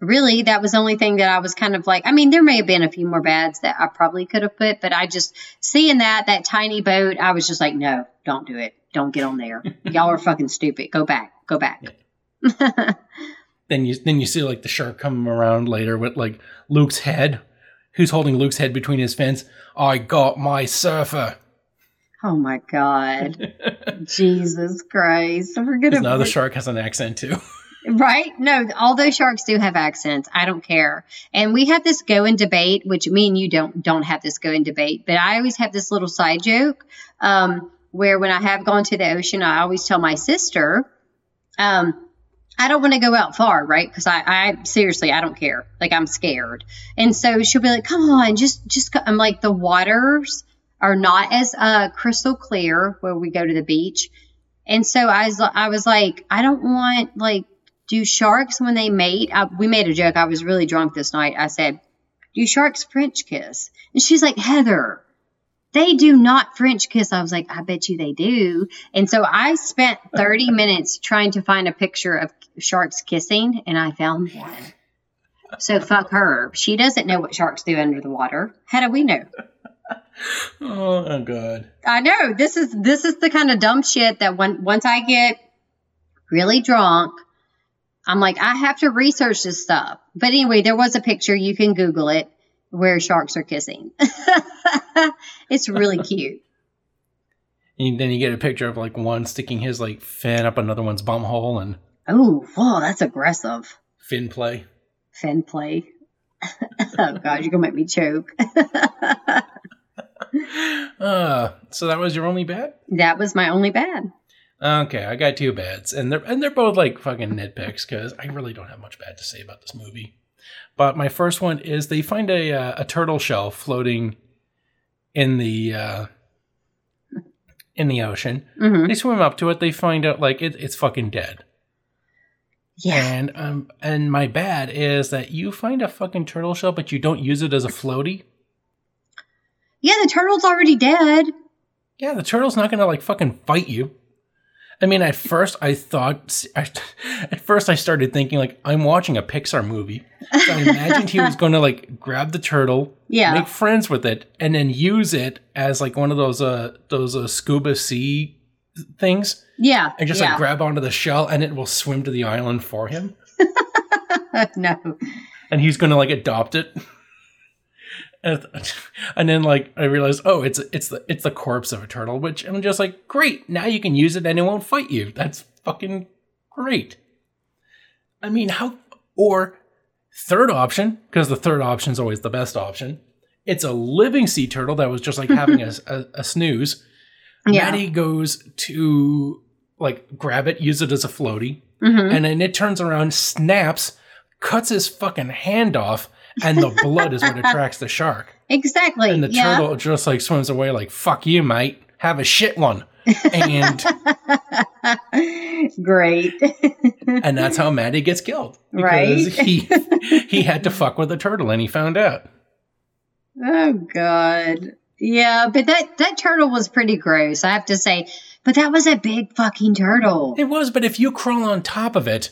really, that was the only thing that I was kind of like. I mean, there may have been a few more bads that I probably could have put, but I just seeing that that tiny boat, I was just like, no, don't do it. Don't get on there. Y'all are fucking stupid. Go back. Go back. Then you then you see like the shark come around later with like Luke's head. Who's holding Luke's head between his fins? I got my surfer. Oh my god. Jesus Christ. We're gonna now the shark has an accent too. Right? No, all those sharks do have accents. I don't care. And we have this go in debate, which me and you don't don't have this go in debate, but I always have this little side joke um, where when I have gone to the ocean, I always tell my sister, um, I don't want to go out far, right? Because I, I seriously, I don't care. Like I'm scared, and so she'll be like, "Come on, just, just." co-" I'm like, the waters are not as uh, crystal clear where we go to the beach, and so I was, I was like, I don't want like, do sharks when they mate? I, we made a joke. I was really drunk this night. I said, "Do sharks French kiss?" And she's like, Heather. They do not French kiss. I was like, I bet you they do. And so I spent 30 minutes trying to find a picture of sharks kissing, and I found one. So fuck her. She doesn't know what sharks do under the water. How do we know? oh, oh god. I know this is this is the kind of dumb shit that when once I get really drunk, I'm like I have to research this stuff. But anyway, there was a picture you can Google it where sharks are kissing. it's really cute. And then you get a picture of like one sticking his like fin up another one's bum hole and Oh, whoa, that's aggressive. fin play. Fin play. oh god, you're gonna make me choke. Uh, so that was your only bad? that was my only bad. Okay, I got two bads, and they're and they're both like fucking nitpicks because I really don't have much bad to say about this movie. But my first one is they find a uh, a turtle shell floating in the uh, in the ocean. hmm They swim up to it. They find out like it, it's fucking dead. Yeah. And um and my bad is that you find a fucking turtle shell, but you don't use it as a floaty. Yeah, the turtle's already dead. Yeah, the turtle's not gonna like fucking fight you. I mean, at first I thought, at first I started thinking like I'm watching a Pixar movie. So I imagined he was going to like grab the turtle, Yeah. make friends with it, and then use it as like one of those uh those uh, scuba sea things, Yeah. and just yeah. like grab onto the shell, and it will swim to the island for him, no. and he's going to like adopt it. And, and then like I realized, oh, it's it's the it's the corpse of a turtle, which I'm just like, great, now you can use it and it won't fight you. That's fucking great. I mean, how or third option, because the third option is always the best option. It's a living sea turtle that was just like having a, a, a snooze. Yeah. Maddie goes to like grab it, use it as a floaty, hmm and then it turns around, snaps, cuts his fucking hand off, and the blood is what attracts the shark. Exactly. And the yeah. turtle just like swims away, like "fuck you, mate, have a shit one," and Great. and that's how Maddie gets killed because Right. he he had to fuck with a turtle, and he found out. oh God. Yeah, but that that turtle was pretty gross, I have to say. But that was a big fucking turtle. It was, but if you crawl on top of it.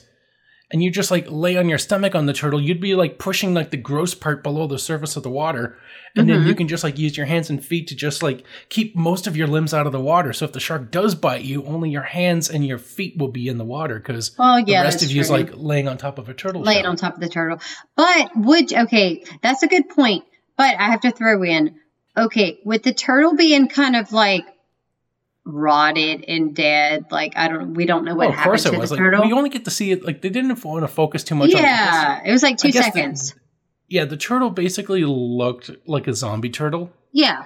And you just like lay on your stomach on the turtle, you'd be like pushing like the gross part below the surface of the water. And then Mhm. you can just like use your hands and feet to just like keep most of your limbs out of the water. So if the shark does bite you, only your hands and your feet will be in the water because Oh yeah, the rest of you is like laying on top of a turtle laying shell. on top of the turtle. But would okay, that's a good point. But I have to throw in, okay, with the turtle being kind of like rotted and dead, like I don't, we don't know what Well, of happened to was. the Like, turtle. You only get to see it. Like they didn't want to focus too much. on it. yeah, it was like two guess the- seconds. yeah. The turtle basically looked like a zombie turtle. yeah,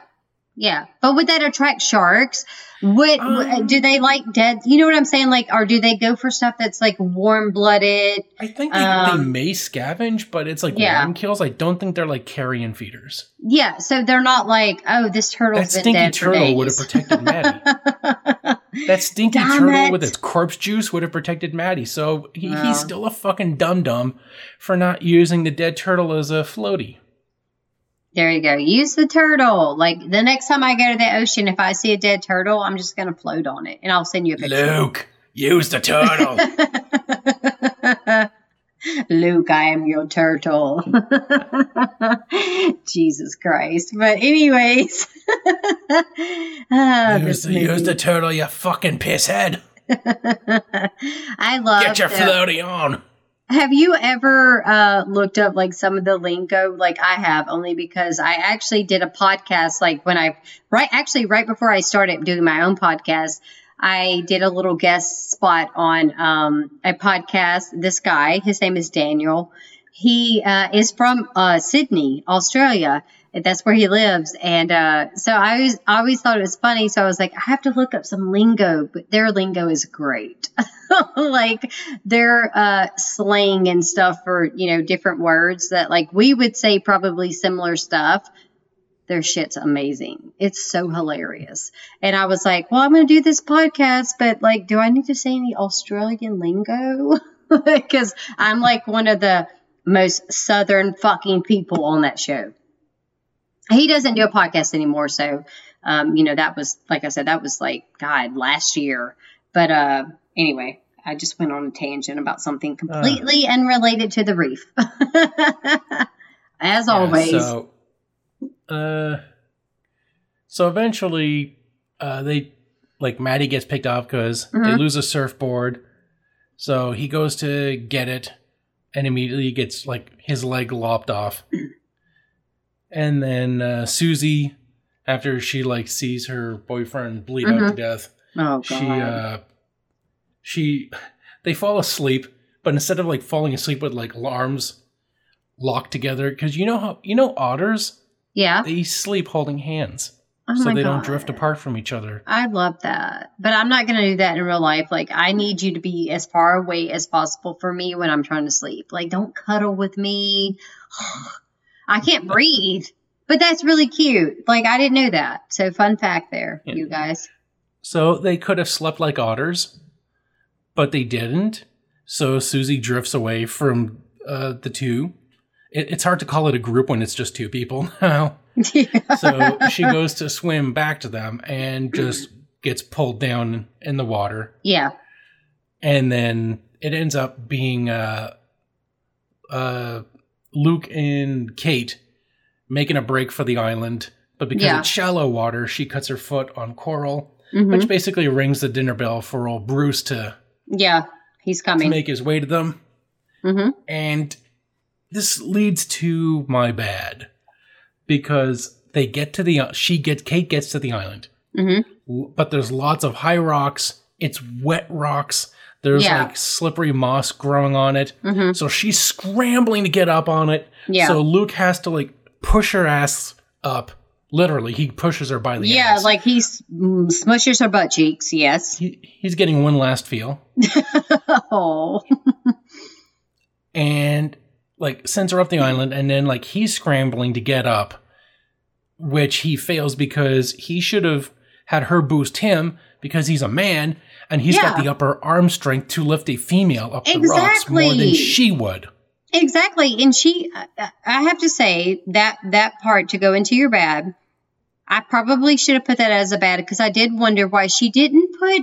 yeah. But would that attract sharks? Would Um, do they like dead? You know what I'm saying? Like, or do they go for stuff that's like warm blooded? I think they, Um, they may scavenge, but it's like yeah. worm kills. I don't think they're like carrion feeders. Yeah, so they're not like, oh, this That turtle's been stinky turtle would have protected Maddie. That stinky Damn turtle it. with its corpse juice would have protected Maddie. So he, he's still a fucking dum dum for not using the dead turtle as a floaty. There you go. Use the turtle. Like the next time I go to the ocean, if I see a dead turtle, I'm just going to float on it and I'll send you a picture. Luke, use the turtle. Luke, I am your turtle. Jesus Christ. But anyways. Ah, use, movie. use the turtle, you fucking pisshead. I love Get your the- floaty on. Have you ever uh, looked up like some of the lingo? Like I have, only because I actually did a podcast. Like when I right, actually right before I started doing my own podcast, I did a little guest spot on um, a podcast. This guy, his name is Daniel. He uh, is from uh, Sydney, Australia. That's where he lives, and uh, so I always, always thought it was funny. So I was like, I have to look up some lingo, but their lingo is great. like their uh, slang and stuff for you know different words that like we would say probably similar stuff. Their shit's amazing. It's so hilarious. And I was like, well, I'm going to do this podcast, but like, do I need to say any Australian lingo? Because I'm like one of the most southern fucking people on that show. He doesn't do a podcast anymore, so um, you know that was like I said, that was like God last year. But uh, anyway, I just went on a tangent about something completely unrelated to the reef. As Yeah, always, so, uh, so eventually, uh, they like Maddie gets picked off because they Mhm. lose a surfboard. So he goes to get it, and immediately gets like his leg lopped off. and then uh, Susie, after she like sees her boyfriend bleed out to death, oh god, she uh, she they fall asleep, but instead of like falling asleep with like arms locked together, because you know how you know otters yeah, they sleep holding hands, oh so they don't drift apart from each other. I love that. But I'm not going to do that in real life. Like, I need you to be as far away as possible for me when I'm trying to sleep. Like, don't cuddle with me. I can't breathe. But that's really cute. Like, I didn't know that. So, fun fact there, Yeah. you guys. So they could have slept like otters, but they didn't. So Susie drifts away from uh, the two. It, it's hard to call it a group when it's just two people now. so she goes to swim back to them and just gets pulled down in the water. yeah. And then it ends up being uh, uh, Luke and Kate making a break for the island. But because Yeah. it's shallow water, she cuts her foot on coral hmm which basically rings the dinner bell for old Bruce to, Yeah. He's coming to make his way to them. hmm And this leads to my bad because they get to the she gets Kate gets to the island, hmm but there's lots of high rocks. It's wet rocks. There's Yeah. like slippery moss growing on it. hmm So she's scrambling to get up on it. Yeah. So Luke has to like push her ass up. Literally, he pushes her by the ass. yeah. ass. Like, he mm, smushes her butt cheeks. Yes. he, he's getting one last feel. oh. and like sends her up the island and then like he's scrambling to get up which he fails because he should have had her boost him because he's a man and he's got the upper arm strength to lift a female up the rocks more than she would Exactly. And she, I- I have to say that that part to go into your bad, I probably should have put that as a bad because I did wonder why she didn't put,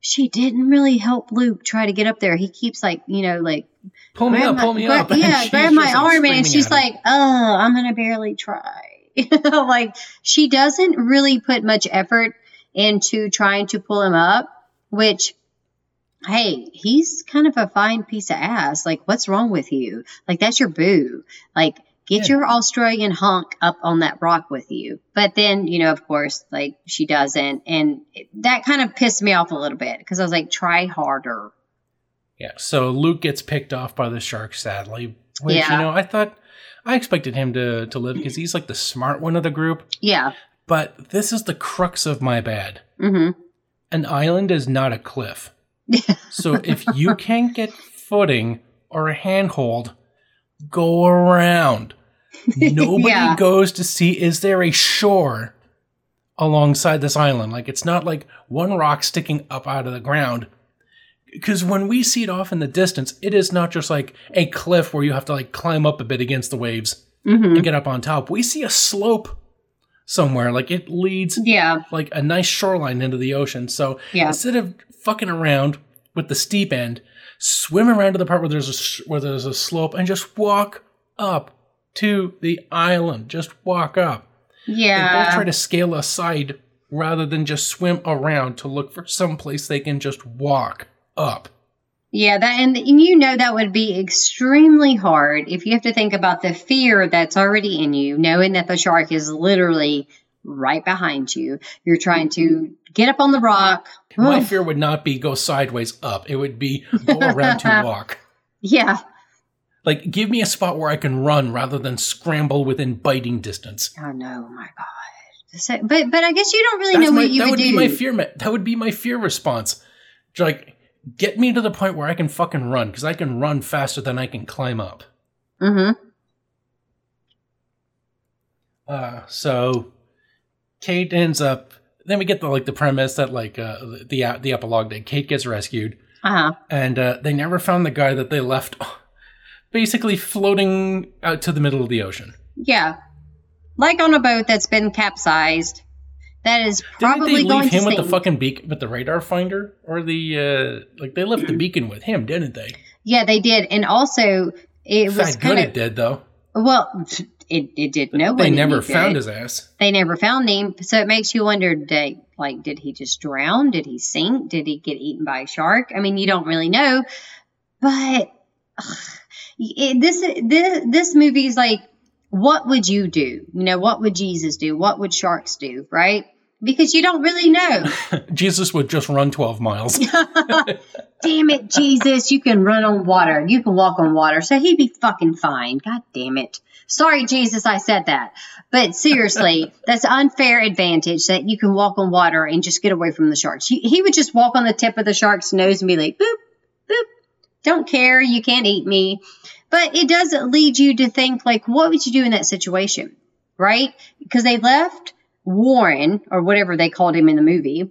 she didn't really help Luke try to get up there. He keeps like, you know, like, pull me grab up my- pull me gra- up Yeah, grab my arm and she's him. like, oh, I'm going to barely try. like, she doesn't really put much effort into trying to pull him up, which hey, he's kind of a fine piece of ass. Like, what's wrong with you? Like, that's your boo. Like, get Yeah. your Australian hunk up on that rock with you. But then, you know, of course, like, she doesn't. And that kind of pissed me off a little bit because I was like, try harder. yeah so luke gets picked off by the shark sadly which Yeah. you know i thought i expected him to to live because he's like the smart one of the group Yeah. but this is the crux of my bad Mm an island is not a cliff. So if you can't get footing or a handhold, go around. Nobody Yeah. goes to see is there a shore alongside this island? Like it's not like one rock sticking up out of the ground. Because when we see it off in the distance, it is not just like a cliff where you have to like climb up a bit against the waves mm hmm. and get up on top. We see a slope somewhere. Like it leads Yeah. like a nice shoreline into the ocean. So Yeah. instead of fucking around with the steep end, swim around to the part where there's a where there's a slope and just walk up to the island. Just walk up. They both Yeah. try to scale a side rather than just swim around to look for some place they can just walk up. Yeah, that and, and you know that would be extremely hard if you have to think about the fear that's already in you, knowing that the shark is literally right behind you. You're trying to get up on the rock. My fear would not be go sideways up. It would be go around to walk. yeah. Like give me a spot where I can run rather than scramble within biting distance. Oh no, my God. So, but but I guess you don't really That's know my, what you that would, would do. be my fear. That would be my fear response. Like get me to the point where I can fucking run because I can run faster than I can climb up. mm-hmm. Uh, so Kate ends up. Then we get the like the premise that like uh, the the epilogue that Kate gets rescued Uh-huh. and uh, they never found the guy that they left, basically floating out to the middle of the ocean. Yeah. Like on a boat that's been capsized. That is Didn't probably they going leave to him with the fucking beacon, with the radar finder, or the uh, like? They left the beacon with him, didn't they? yeah, they did. And also it was Fat good kind it of did though. well it, it did nobody. They never found his ass. they never found him. So it makes you wonder, did, like, did he just drown? Did he sink? Did he get eaten by a shark? I mean, you don't really know. But ugh, it, this this this movie is like, what would you do? You know, what would Jesus do? What would sharks do? Right? Because you don't really know. Jesus would just run twelve miles. damn it, Jesus! You can run on water. You can walk on water. So he'd be fucking fine. God damn it. Sorry, Jesus, I said that. But seriously, that's an unfair advantage that you can walk on water and just get away from the sharks. He, he would just walk on the tip of the shark's nose and be like, boop, boop. Don't care. You can't eat me. But it does lead you to think, like, what would you do in that situation? Right? Because they left Warren, or whatever they called him in the movie,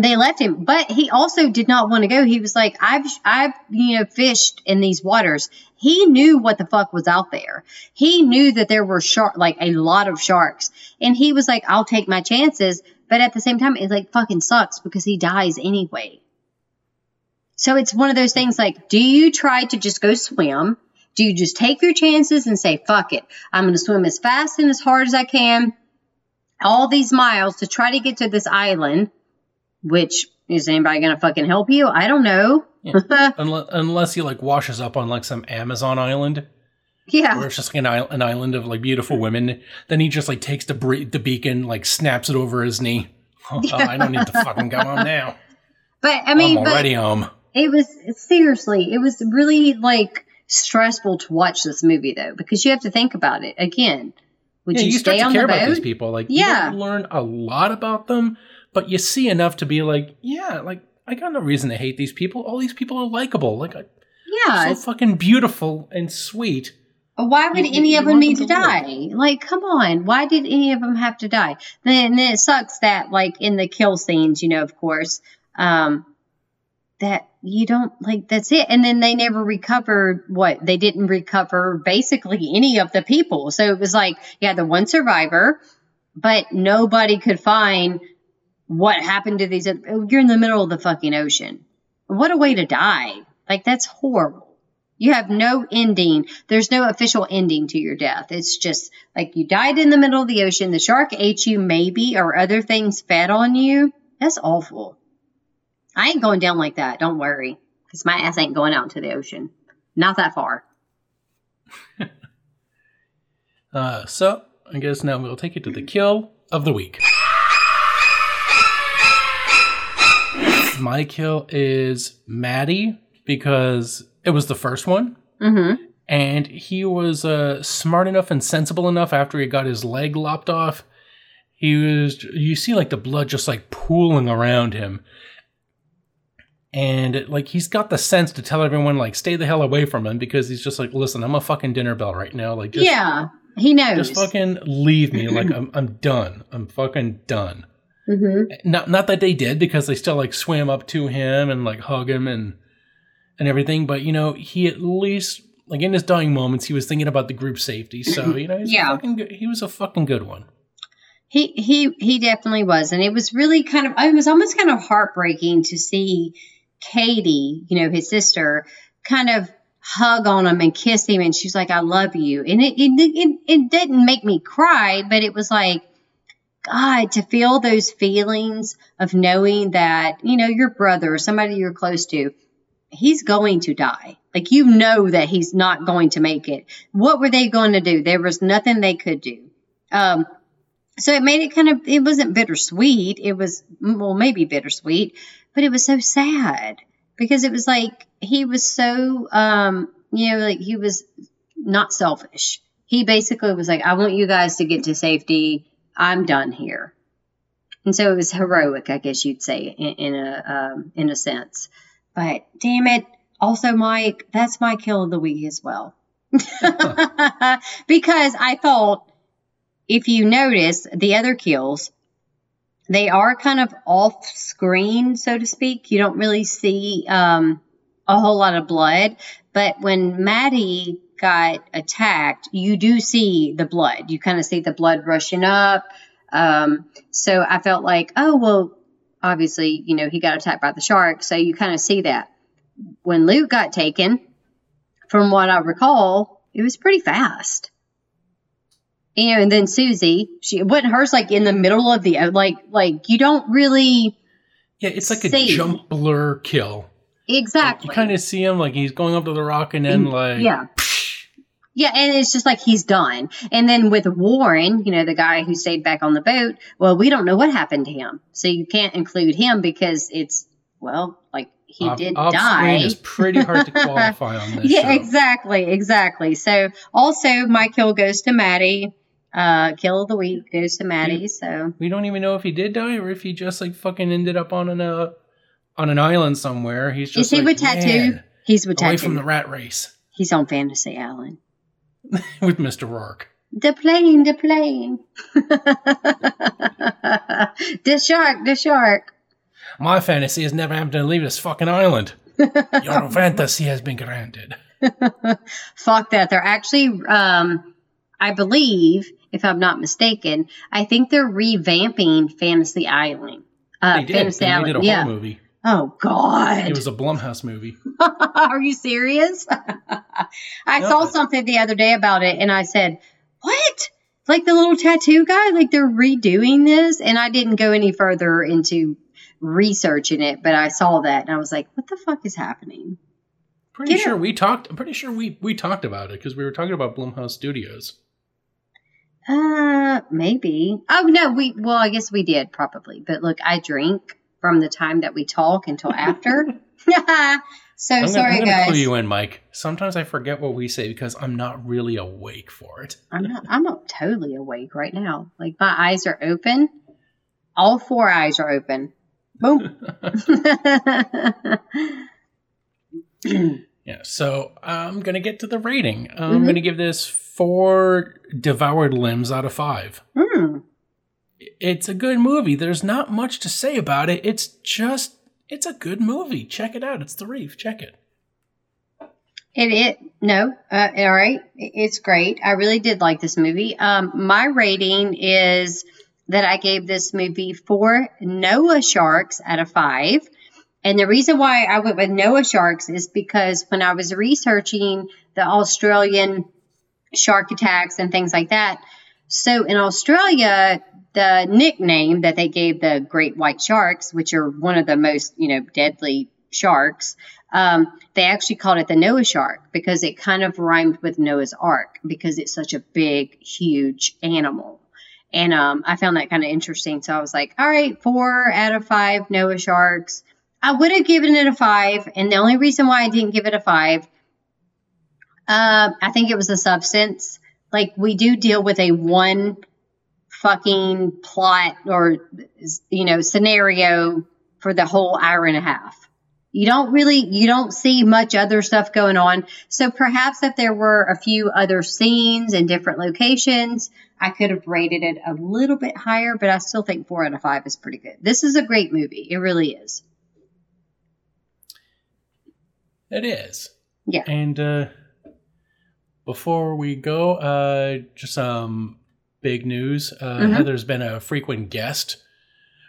they left him. But he also did not want to go. He was like i've i've you know fished in these waters. He knew what the fuck was out there. He knew that there were shark like a lot of sharks. And he was like i'll take my chances. But at the same time it like fucking sucks because he dies anyway. So it's one of those things like do you try to just go swim? Do you just take your chances and say fuck it. I'm going to swim as fast and as hard as i can all these miles to try to get to this island which is anybody gonna fucking help you? I don't know. Yeah, unless, he like washes up on like some Amazon island Yeah. where it's just like an, an island of like beautiful women. Then he just like takes the bre- the beacon, like snaps it over his knee. Oh, I don't need to fucking go home now. but I mean, I'm already home. it was seriously, it was really like stressful to watch this movie though, because you have to think about it again. Would yeah, you, you start to care about these people. Like, Yeah. you learn a lot about them, but you see enough to be like, yeah, like I got no reason to hate these people. All these people are likable. Like, I- Yeah. so fucking beautiful and sweet. Why would You- any you of them need them to to die? Like, come on. Why did any of them have to die? Then, then it sucks that, like, in the kill scenes, you know, of course, um, that you don't like. That's it. And then they never recovered what they didn't recover. Basically, any of the people. So it was like, yeah, the one survivor, but nobody could find what happened to these. oth- You're in the middle of the fucking ocean. What a way to die. Like, that's horrible. You have no ending. There's no official ending to your death. It's just like you died in the middle of the ocean. The shark ate you, maybe, or other things fed on you. That's awful. I ain't going down like that. Don't worry. Because my ass ain't going out into the ocean. Not that far. Uh, so I guess now we'll take you to the kill of the week. My kill is Maddie because it was the first one, Mm-hmm. and he was uh, smart enough and sensible enough after he got his leg lopped off. He was, you see, like the blood just like pooling around him. And like he's got the sense to tell everyone like stay the hell away from him because he's just like listen I'm a fucking dinner bell right now like just yeah, he knows. just fucking leave me. Like I'm, I'm done. I'm fucking done. mm-hmm. Not, not that they did because they still like swam up to him and like hug him and, and everything. But you know, he at least like in his dying moments, he was thinking about the group safety. So you know, he's Yeah. good, he was a fucking good one. He he he definitely was, and it was really kind of. It was almost kind of heartbreaking to see Katie, you know, his sister, kind of hug on him and kiss him, and she's like, "I love you," and it it it, it didn't make me cry, but it was like. God, to feel those feelings of knowing that, you know, your brother or somebody you're close to, he's going to die. Like you know that he's not going to make it. What were they going to do? There was nothing they could do. Um, so it made it kind of it wasn't bittersweet. It was well maybe bittersweet, but it was so sad because it was like he was so um, you know like he was not selfish. He basically was like, I want you guys to get to safety. I'm done here. And so it was heroic, I guess you'd say, in, in a um, in a sense. But damn it, also Mike, that's my kill of the week as well. because I thought if you notice the other kills, they are kind of off screen, so to speak. You don't really see um, a whole lot of blood. But when Maddie got attacked, you do see the blood. You kind of see the blood rushing up. Um, so I felt like, oh, well, obviously, you know, he got attacked by the shark. So you kind of see that. When Luke got taken, from what I recall, it was pretty fast. You know, and then Susie, she wasn't hers like in the middle of the like like you don't really Yeah, it's like see. a jump blur kill. Exactly. Like you kind of see him like he's going up to the rock and then mm, like yeah. Yeah, and it's just like he's done. And then with Warren, you know, the guy who stayed back on the boat, well, we don't know what happened to him. So you can't include him because it's, well, like he did die. It's pretty hard to qualify on this. yeah, show. exactly, exactly. So also, my kill goes to Maddie. Uh, kill of the week goes to Maddie. We, so we don't even know if he did die or if he just like fucking ended up on an uh, on an island somewhere. He's just is he like, with tattoo? He's with away tattoo. from the rat race. He's on Fantasy Island. with Mr. Rourke. The plane, the plane. the shark, the shark. My fantasy is never having to leave this fucking island. Your fantasy has been granted. Fuck that. They're actually, um, I believe, if I'm not mistaken, I think they're revamping Fantasy Island. Uh, they did. Fantasy they Island. did a yeah. whole movie. Oh God! It was a Blumhouse movie. Are you serious? I no, saw something the other day about it, and I said, "What? Like the little tattoo guy? Like they're redoing this?" And I didn't go any further into researching it, but I saw that, and I was like, "What the fuck is happening?" Pretty Get sure it. we talked. I'm pretty sure we we talked about it because we were talking about Blumhouse Studios. Uh, maybe. Oh no, we. Well, I guess we did probably. But look, I drink from the time that we talk until after. so I'm gonna, sorry, I'm guys. Clue you in, Mike. Sometimes I forget what we say because I'm not really awake for it. I'm not. I'm not totally awake right now. Like my eyes are open. All four eyes are open. Boom. yeah. So I'm gonna get to the rating. I'm mm-hmm. gonna give this four devoured limbs out of five. Mm it's a good movie. There's not much to say about it. It's just it's a good movie. Check it out. It's The Reef. Check it. It it no, uh, all right. It's great. I really did like this movie. Um, my rating is that I gave this movie four Noah sharks out of five. And the reason why I went with Noah sharks is because when I was researching the Australian shark attacks and things like that, so in Australia, the nickname that they gave the great white sharks, which are one of the most, you know, deadly sharks, um, they actually called it the Noah shark because it kind of rhymed with Noah's Ark because it's such a big, huge animal. And um, I found that kind of interesting. So I was like, all right, four out of five Noah sharks. I would have given it a five. And the only reason why I didn't give it a five, uh, I think it was the substance. Like, we do deal with a one fucking plot or you know scenario for the whole hour and a half. You don't really you don't see much other stuff going on. So perhaps if there were a few other scenes in different locations, I could have rated it a little bit higher, but I still think 4 out of 5 is pretty good. This is a great movie. It really is. It is. Yeah. And uh before we go, uh just um big news. Uh, mm-hmm. Heather's been a frequent guest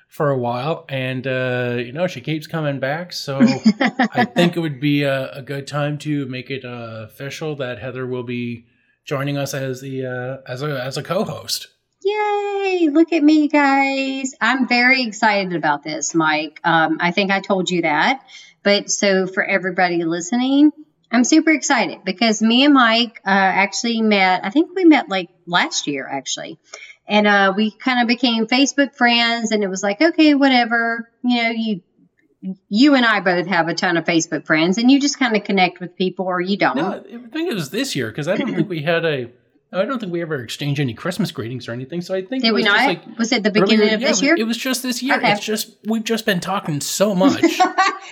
for a while, and uh, you know she keeps coming back. So I think it would be a, a good time to make it uh, official that Heather will be joining us as the uh, as a as a co-host. Yay! Look at me, guys. I'm very excited about this, Mike. Um, I think I told you that. But so for everybody listening, I'm super excited because me and Mike uh, actually met, I think we met like last year, actually. And uh, we kind of became Facebook friends, and it was like, okay, whatever. You know, you you and I both have a ton of Facebook friends, and you just kind of connect with people, or you don't. No, I think it was this year because I don't think we had a I don't think we ever exchanged any Christmas greetings or anything. So I think did we not? Like was it the beginning earlier, of this year? It was just this year. Okay. It's just we've just been talking so much.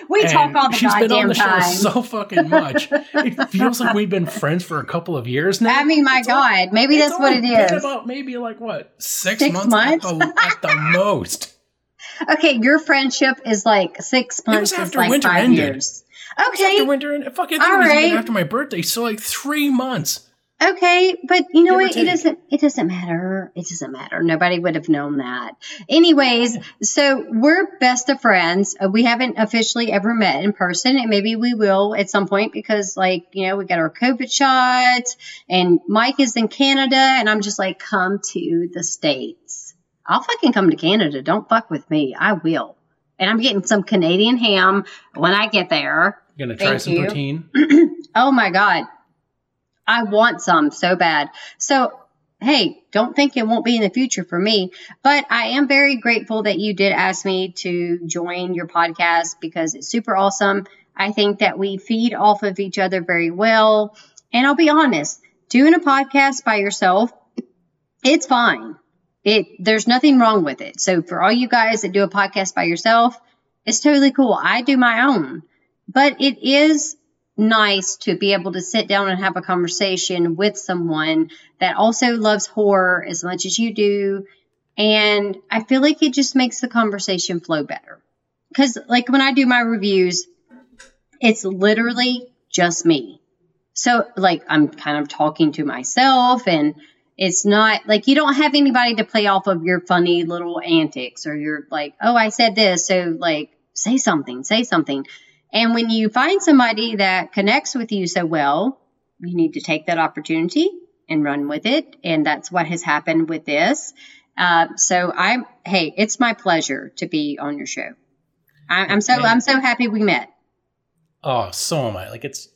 we talk all the she's goddamn been on the time. show so fucking much. it feels like we've been friends for a couple of years now. I mean, my it's God, maybe that's what it is. About maybe like what six, six months, months? At, the, at the most. Okay, your friendship is like six months. It was after like winter ended. years. Okay, after winter and fucking All it was even after my birthday, so like three months. Okay, but you know Give or what? It doesn't. It doesn't matter. It doesn't matter. Nobody would have known that. Anyways, so we're best of friends. Uh, We haven't officially ever met in person, and maybe we will at some point because, like, you know, we got our COVID shots, and Mike is in Canada, and I'm just like, come to the states. I'll fucking come to Canada. Don't fuck with me. I will. And I'm getting some Canadian ham when I get there. You gonna try Thank some you. poutine? Oh my God. I want some so bad. So, hey, don't think it won't be in the future for me. But I am very grateful that you did ask me to join your podcast because it's super awesome. I think that we feed off of each other very well. And I'll be honest, doing a podcast by yourself, it's fine. It there's nothing wrong with it. So for all you guys that do a podcast by yourself, it's totally cool. I do my own. But it is nice to be able to sit down and have a conversation with someone that also loves horror as much as you do. And I feel like it just makes the conversation flow better. Because, like, when I do my reviews, it's literally just me. So, like, I'm kind of talking to myself, and it's not like you don't have anybody to play off of your funny little antics or you're like, oh, I said this. So, like, say something, say something. And when you find somebody that connects with you so well, you need to take that opportunity and run with it. And that's what has happened with this. Uh, so I'm, hey, it's my pleasure to be on your show. I, I'm so, I'm so happy we met. Oh, so am I. Like it's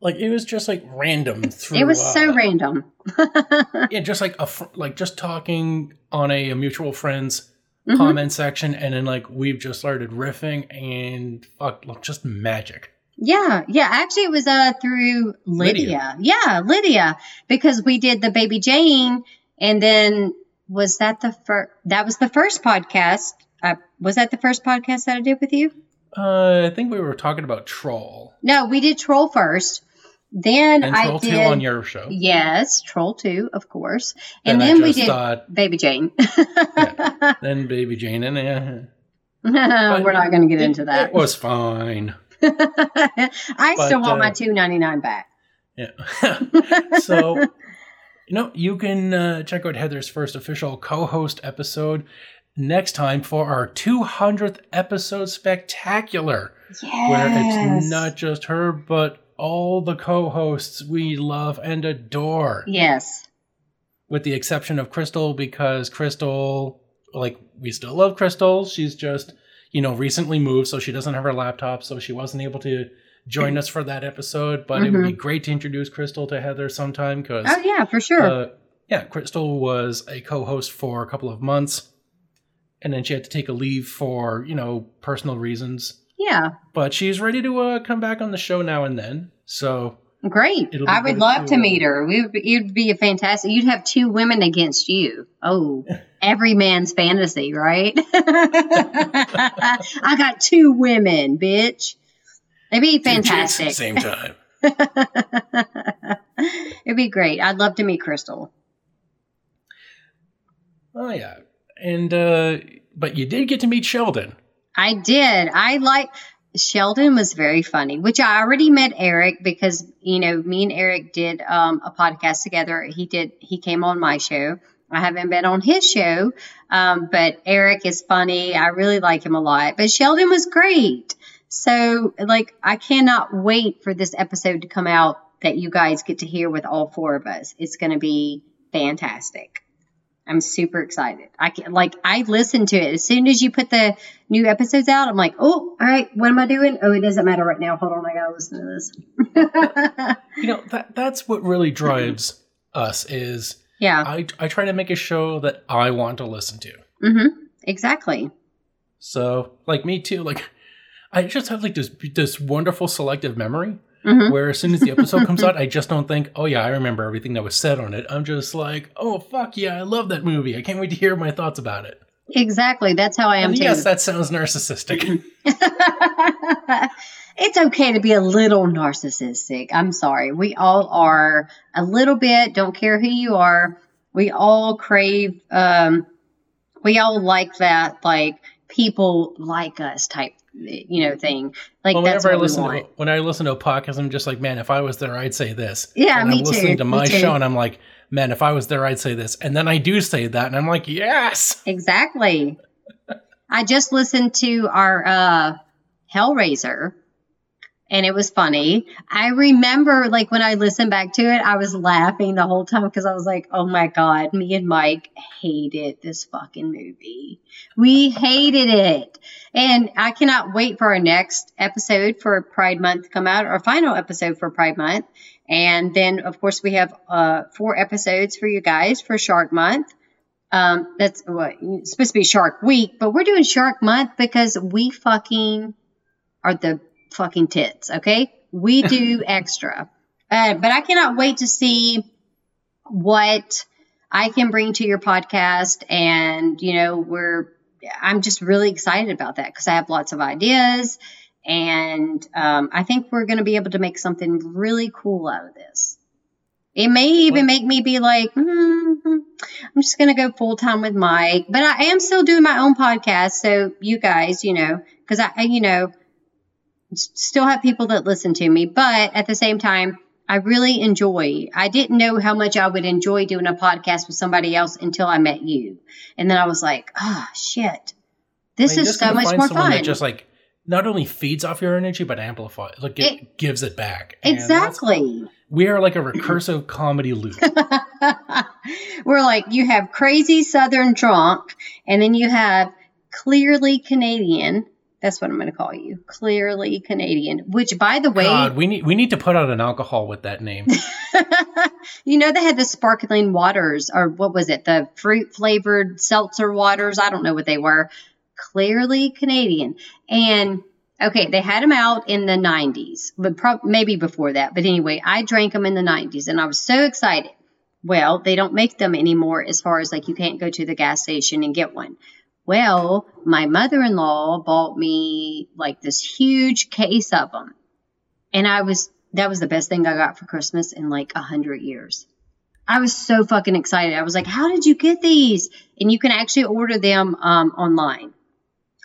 like it was just like random through. It was so uh, random. Yeah, just like a fr- like just talking on a, a mutual friend's Mhm. comment section, and then like we've just started riffing and fuck, look, just magic. Yeah, yeah. Actually, it was uh through Lydia. Lydia. Yeah, Lydia, because we did the Baby Jane, and then was that the first? That was the first podcast. Uh, was that the first podcast that I did with you? Uh, I think we were talking about troll No, we did Troll first. Then and I troll did two on your show. yes, Troll two, of course, And and then we did thought- Baby Jane. Then Baby Jane and yeah, We're not going to get it- into that. It was fine. I still but, want my uh, two ninety nine back. Yeah. so, you know, you can uh, check out Heather's first official co-host episode next time for our 200th episode spectacular, yes. where it's not just her, but all the co-hosts we love and adore, Yes. with the exception of Crystal, because Crystal, like, we still love Crystal. She's just, you know, recently moved, so she doesn't have her laptop, so she wasn't able to join us for that episode. But it would be great to introduce Crystal to Heather sometime, because Oh yeah, for sure. uh, yeah, Crystal was a co-host for a couple of months, and then she had to take a leave for you know personal reasons. Yeah. But she's ready to uh, come back on the show now and then. So Great. I would love to, to meet her. We would be, you'd be a fantastic. You'd have two women against you. Oh, every man's fantasy, right? I got two women, bitch. It'd be at fantastic. the same time. It'd be great. I'd love to meet Crystal. oh yeah, and uh, but you did get to meet Sheldon. I did. I like Sheldon was very funny, which I already met Eric because you know me and Eric did um, a podcast together. He did. He came on my show, I haven't been on his show, um, but Eric is funny. I really like him a lot. But Sheldon was great. So, like, I cannot wait for this episode to come out that you guys get to hear with all four of us. It's going to be fantastic. I'm super excited. I can like I listen to it as soon as you put the new episodes out. I'm like, oh, all right, what am I doing? Oh, it doesn't matter right now. Hold on, I gotta listen to this. you know that that's what really drives us is yeah. I I try to make a show that I want to listen to. Mm-hmm. Exactly. So like me too. Like I just have like this this wonderful selective memory Mhm. where as soon as the episode comes out, I just don't think, oh yeah, I remember everything that was said on it. I'm just like, oh fuck yeah, I love that movie. I can't wait to hear my thoughts about it. Exactly. That's how I am And too. yes, that sounds narcissistic. it's okay to be a little narcissistic. I'm sorry. We all are a little bit, don't care who you are. We all crave, um, we all like that, like people like us type, you know, thing. Like well, that's whenever I listen to when I listen to a podcast, I'm just like, man, if I was there, I'd say this. Yeah, and me I'm too, listening to my show, and I'm like, man, if I was there, I'd say this. And then I do say that, and I'm like, yes. Exactly. I just listened to our uh, Hellraiser, and it was funny. I remember, like, when I listened back to it, I was laughing the whole time because I was like, oh my God, me and Mike hated this fucking movie. We hated it. And I cannot wait for our next episode for Pride Month to come out, our final episode for Pride Month. And then, of course, we have uh, four episodes for you guys for Shark Month. Um, that's what it's supposed to be Shark Week, but we're doing Shark Month because we fucking are the fucking tits. Okay, we do extra, uh, but I cannot wait to see what I can bring to your podcast, and you know, we're I'm just really excited about that because I have lots of ideas, and um, I think we're going to be able to make something really cool out of this. It may even make me be like, hmm, I'm just going to go full time with Mike, but I am still doing my own podcast. So you guys, you know, because I, you know, still have people that listen to me, but at the same time, I really enjoy. I didn't know how much I would enjoy doing a podcast with somebody else until I met you, and then I was like, oh shit, this Like, you is so much find more someone fun. That just like not only feeds off your energy, but amplifies, like it, It- gives it back. And exactly. We are like a recursive comedy loop. We're like, you have crazy Southern drunk, and then you have clearly Canadian. That's what I'm going to call you, clearly Canadian. Which, by the way, God, we need we need to put out an alcohol with that name. you know they had the sparkling waters, or what was it? The fruit flavored seltzer waters. I don't know what they were. Clearly Canadian, and okay, they had them out in the 90s, but prob- maybe before that. But anyway, I drank them in the 90s, and I was so excited. Well, they don't make them anymore as far as like you can't go to the gas station and get one. Well, my mother in law bought me like this huge case of them. And I was, that was the best thing I got for Christmas in like a hundred years. I was so fucking excited. I was like, how did you get these? And you can actually order them um, online.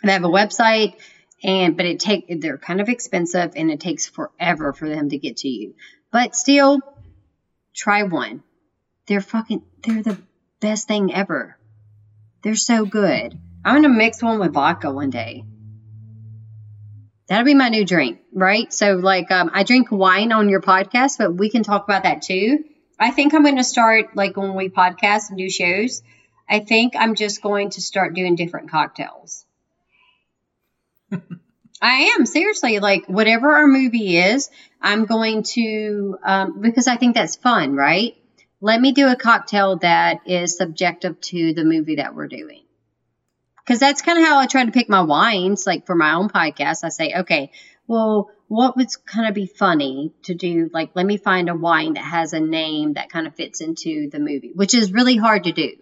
They have a website and, but it take, they're kind of expensive and it takes forever for them to get to you. But still, try one. They're fucking, they're the best thing ever. They're so good. I'm gonna mix one with vodka one day. That'll be my new drink, right? So, like, um, I drink wine on your podcast, but we can talk about that too. I think I'm going to start, like, when we podcast and do shows, I think I'm just going to start doing different cocktails. I am seriously like whatever our movie is, I'm going to um, because I think that's fun, right? Let me do a cocktail that is subjective to the movie that we're doing. Because that's kind of how I try to pick my wines. Like for my own podcast, I say, okay, well, what would kind of be funny to do? Like, let me find a wine that has a name that kind of fits into the movie, which is really hard to do,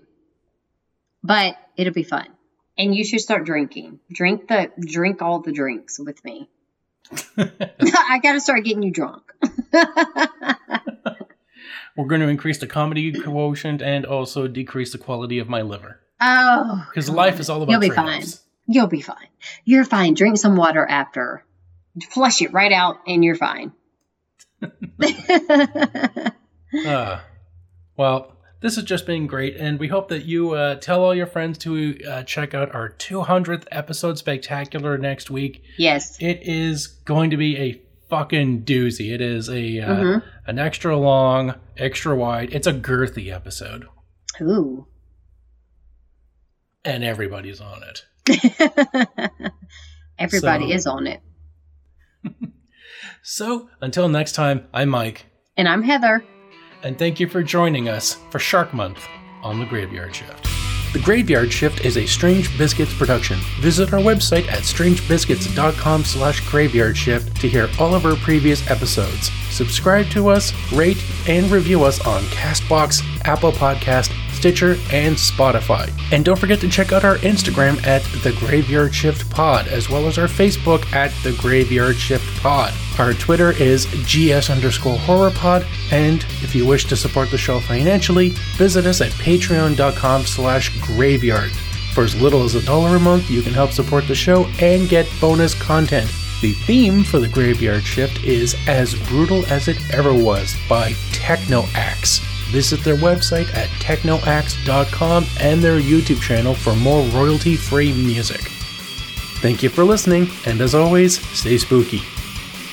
but it'll be fun. And you should start drinking. Drink the drink all the drinks with me. I got to start getting you drunk. We're going to increase the comedy quotient and also decrease the quality of my liver oh, because life is all about You'll be trade-offs. you'll be fine. You're fine. Drink some water after. Flush it right out, and you're fine. Uh, well, this has just been great, and we hope that you uh, tell all your friends to uh, check out our 200th episode spectacular next week. Yes. It is going to be a fucking doozy. It is a uh, Mhm. an extra long, extra wide. It's a girthy episode, Ooh. And everybody's on it. Everybody So- is on it. So until next time, I'm Mike, And I'm Heather. and thank you for joining us for Shark Month on the Graveyard Shift. The Graveyard Shift is a Strange Biscuits production. Visit our website at strangebiscuits.com slash graveyard shift to hear all of our previous episodes. Subscribe to us, rate, and review us on CastBox, Apple Podcast, Stitcher, and Spotify. And don't forget to check out our Instagram at The Graveyard Shift Pod, as well as our Facebook at The Graveyard Shift Pod. Our Twitter is GS underscore horror pod, and if you wish to support the show financially, visit us at patreon.com slash graveyard. For as little as a dollar a month, you can help support the show and get bonus content. The theme for the Graveyard Shift is As Brutal as It Ever Was by Techno Axe. Visit their website at tecnoaxe.com and their YouTube channel for more royalty free music. Thank you for listening, and as always, stay spooky.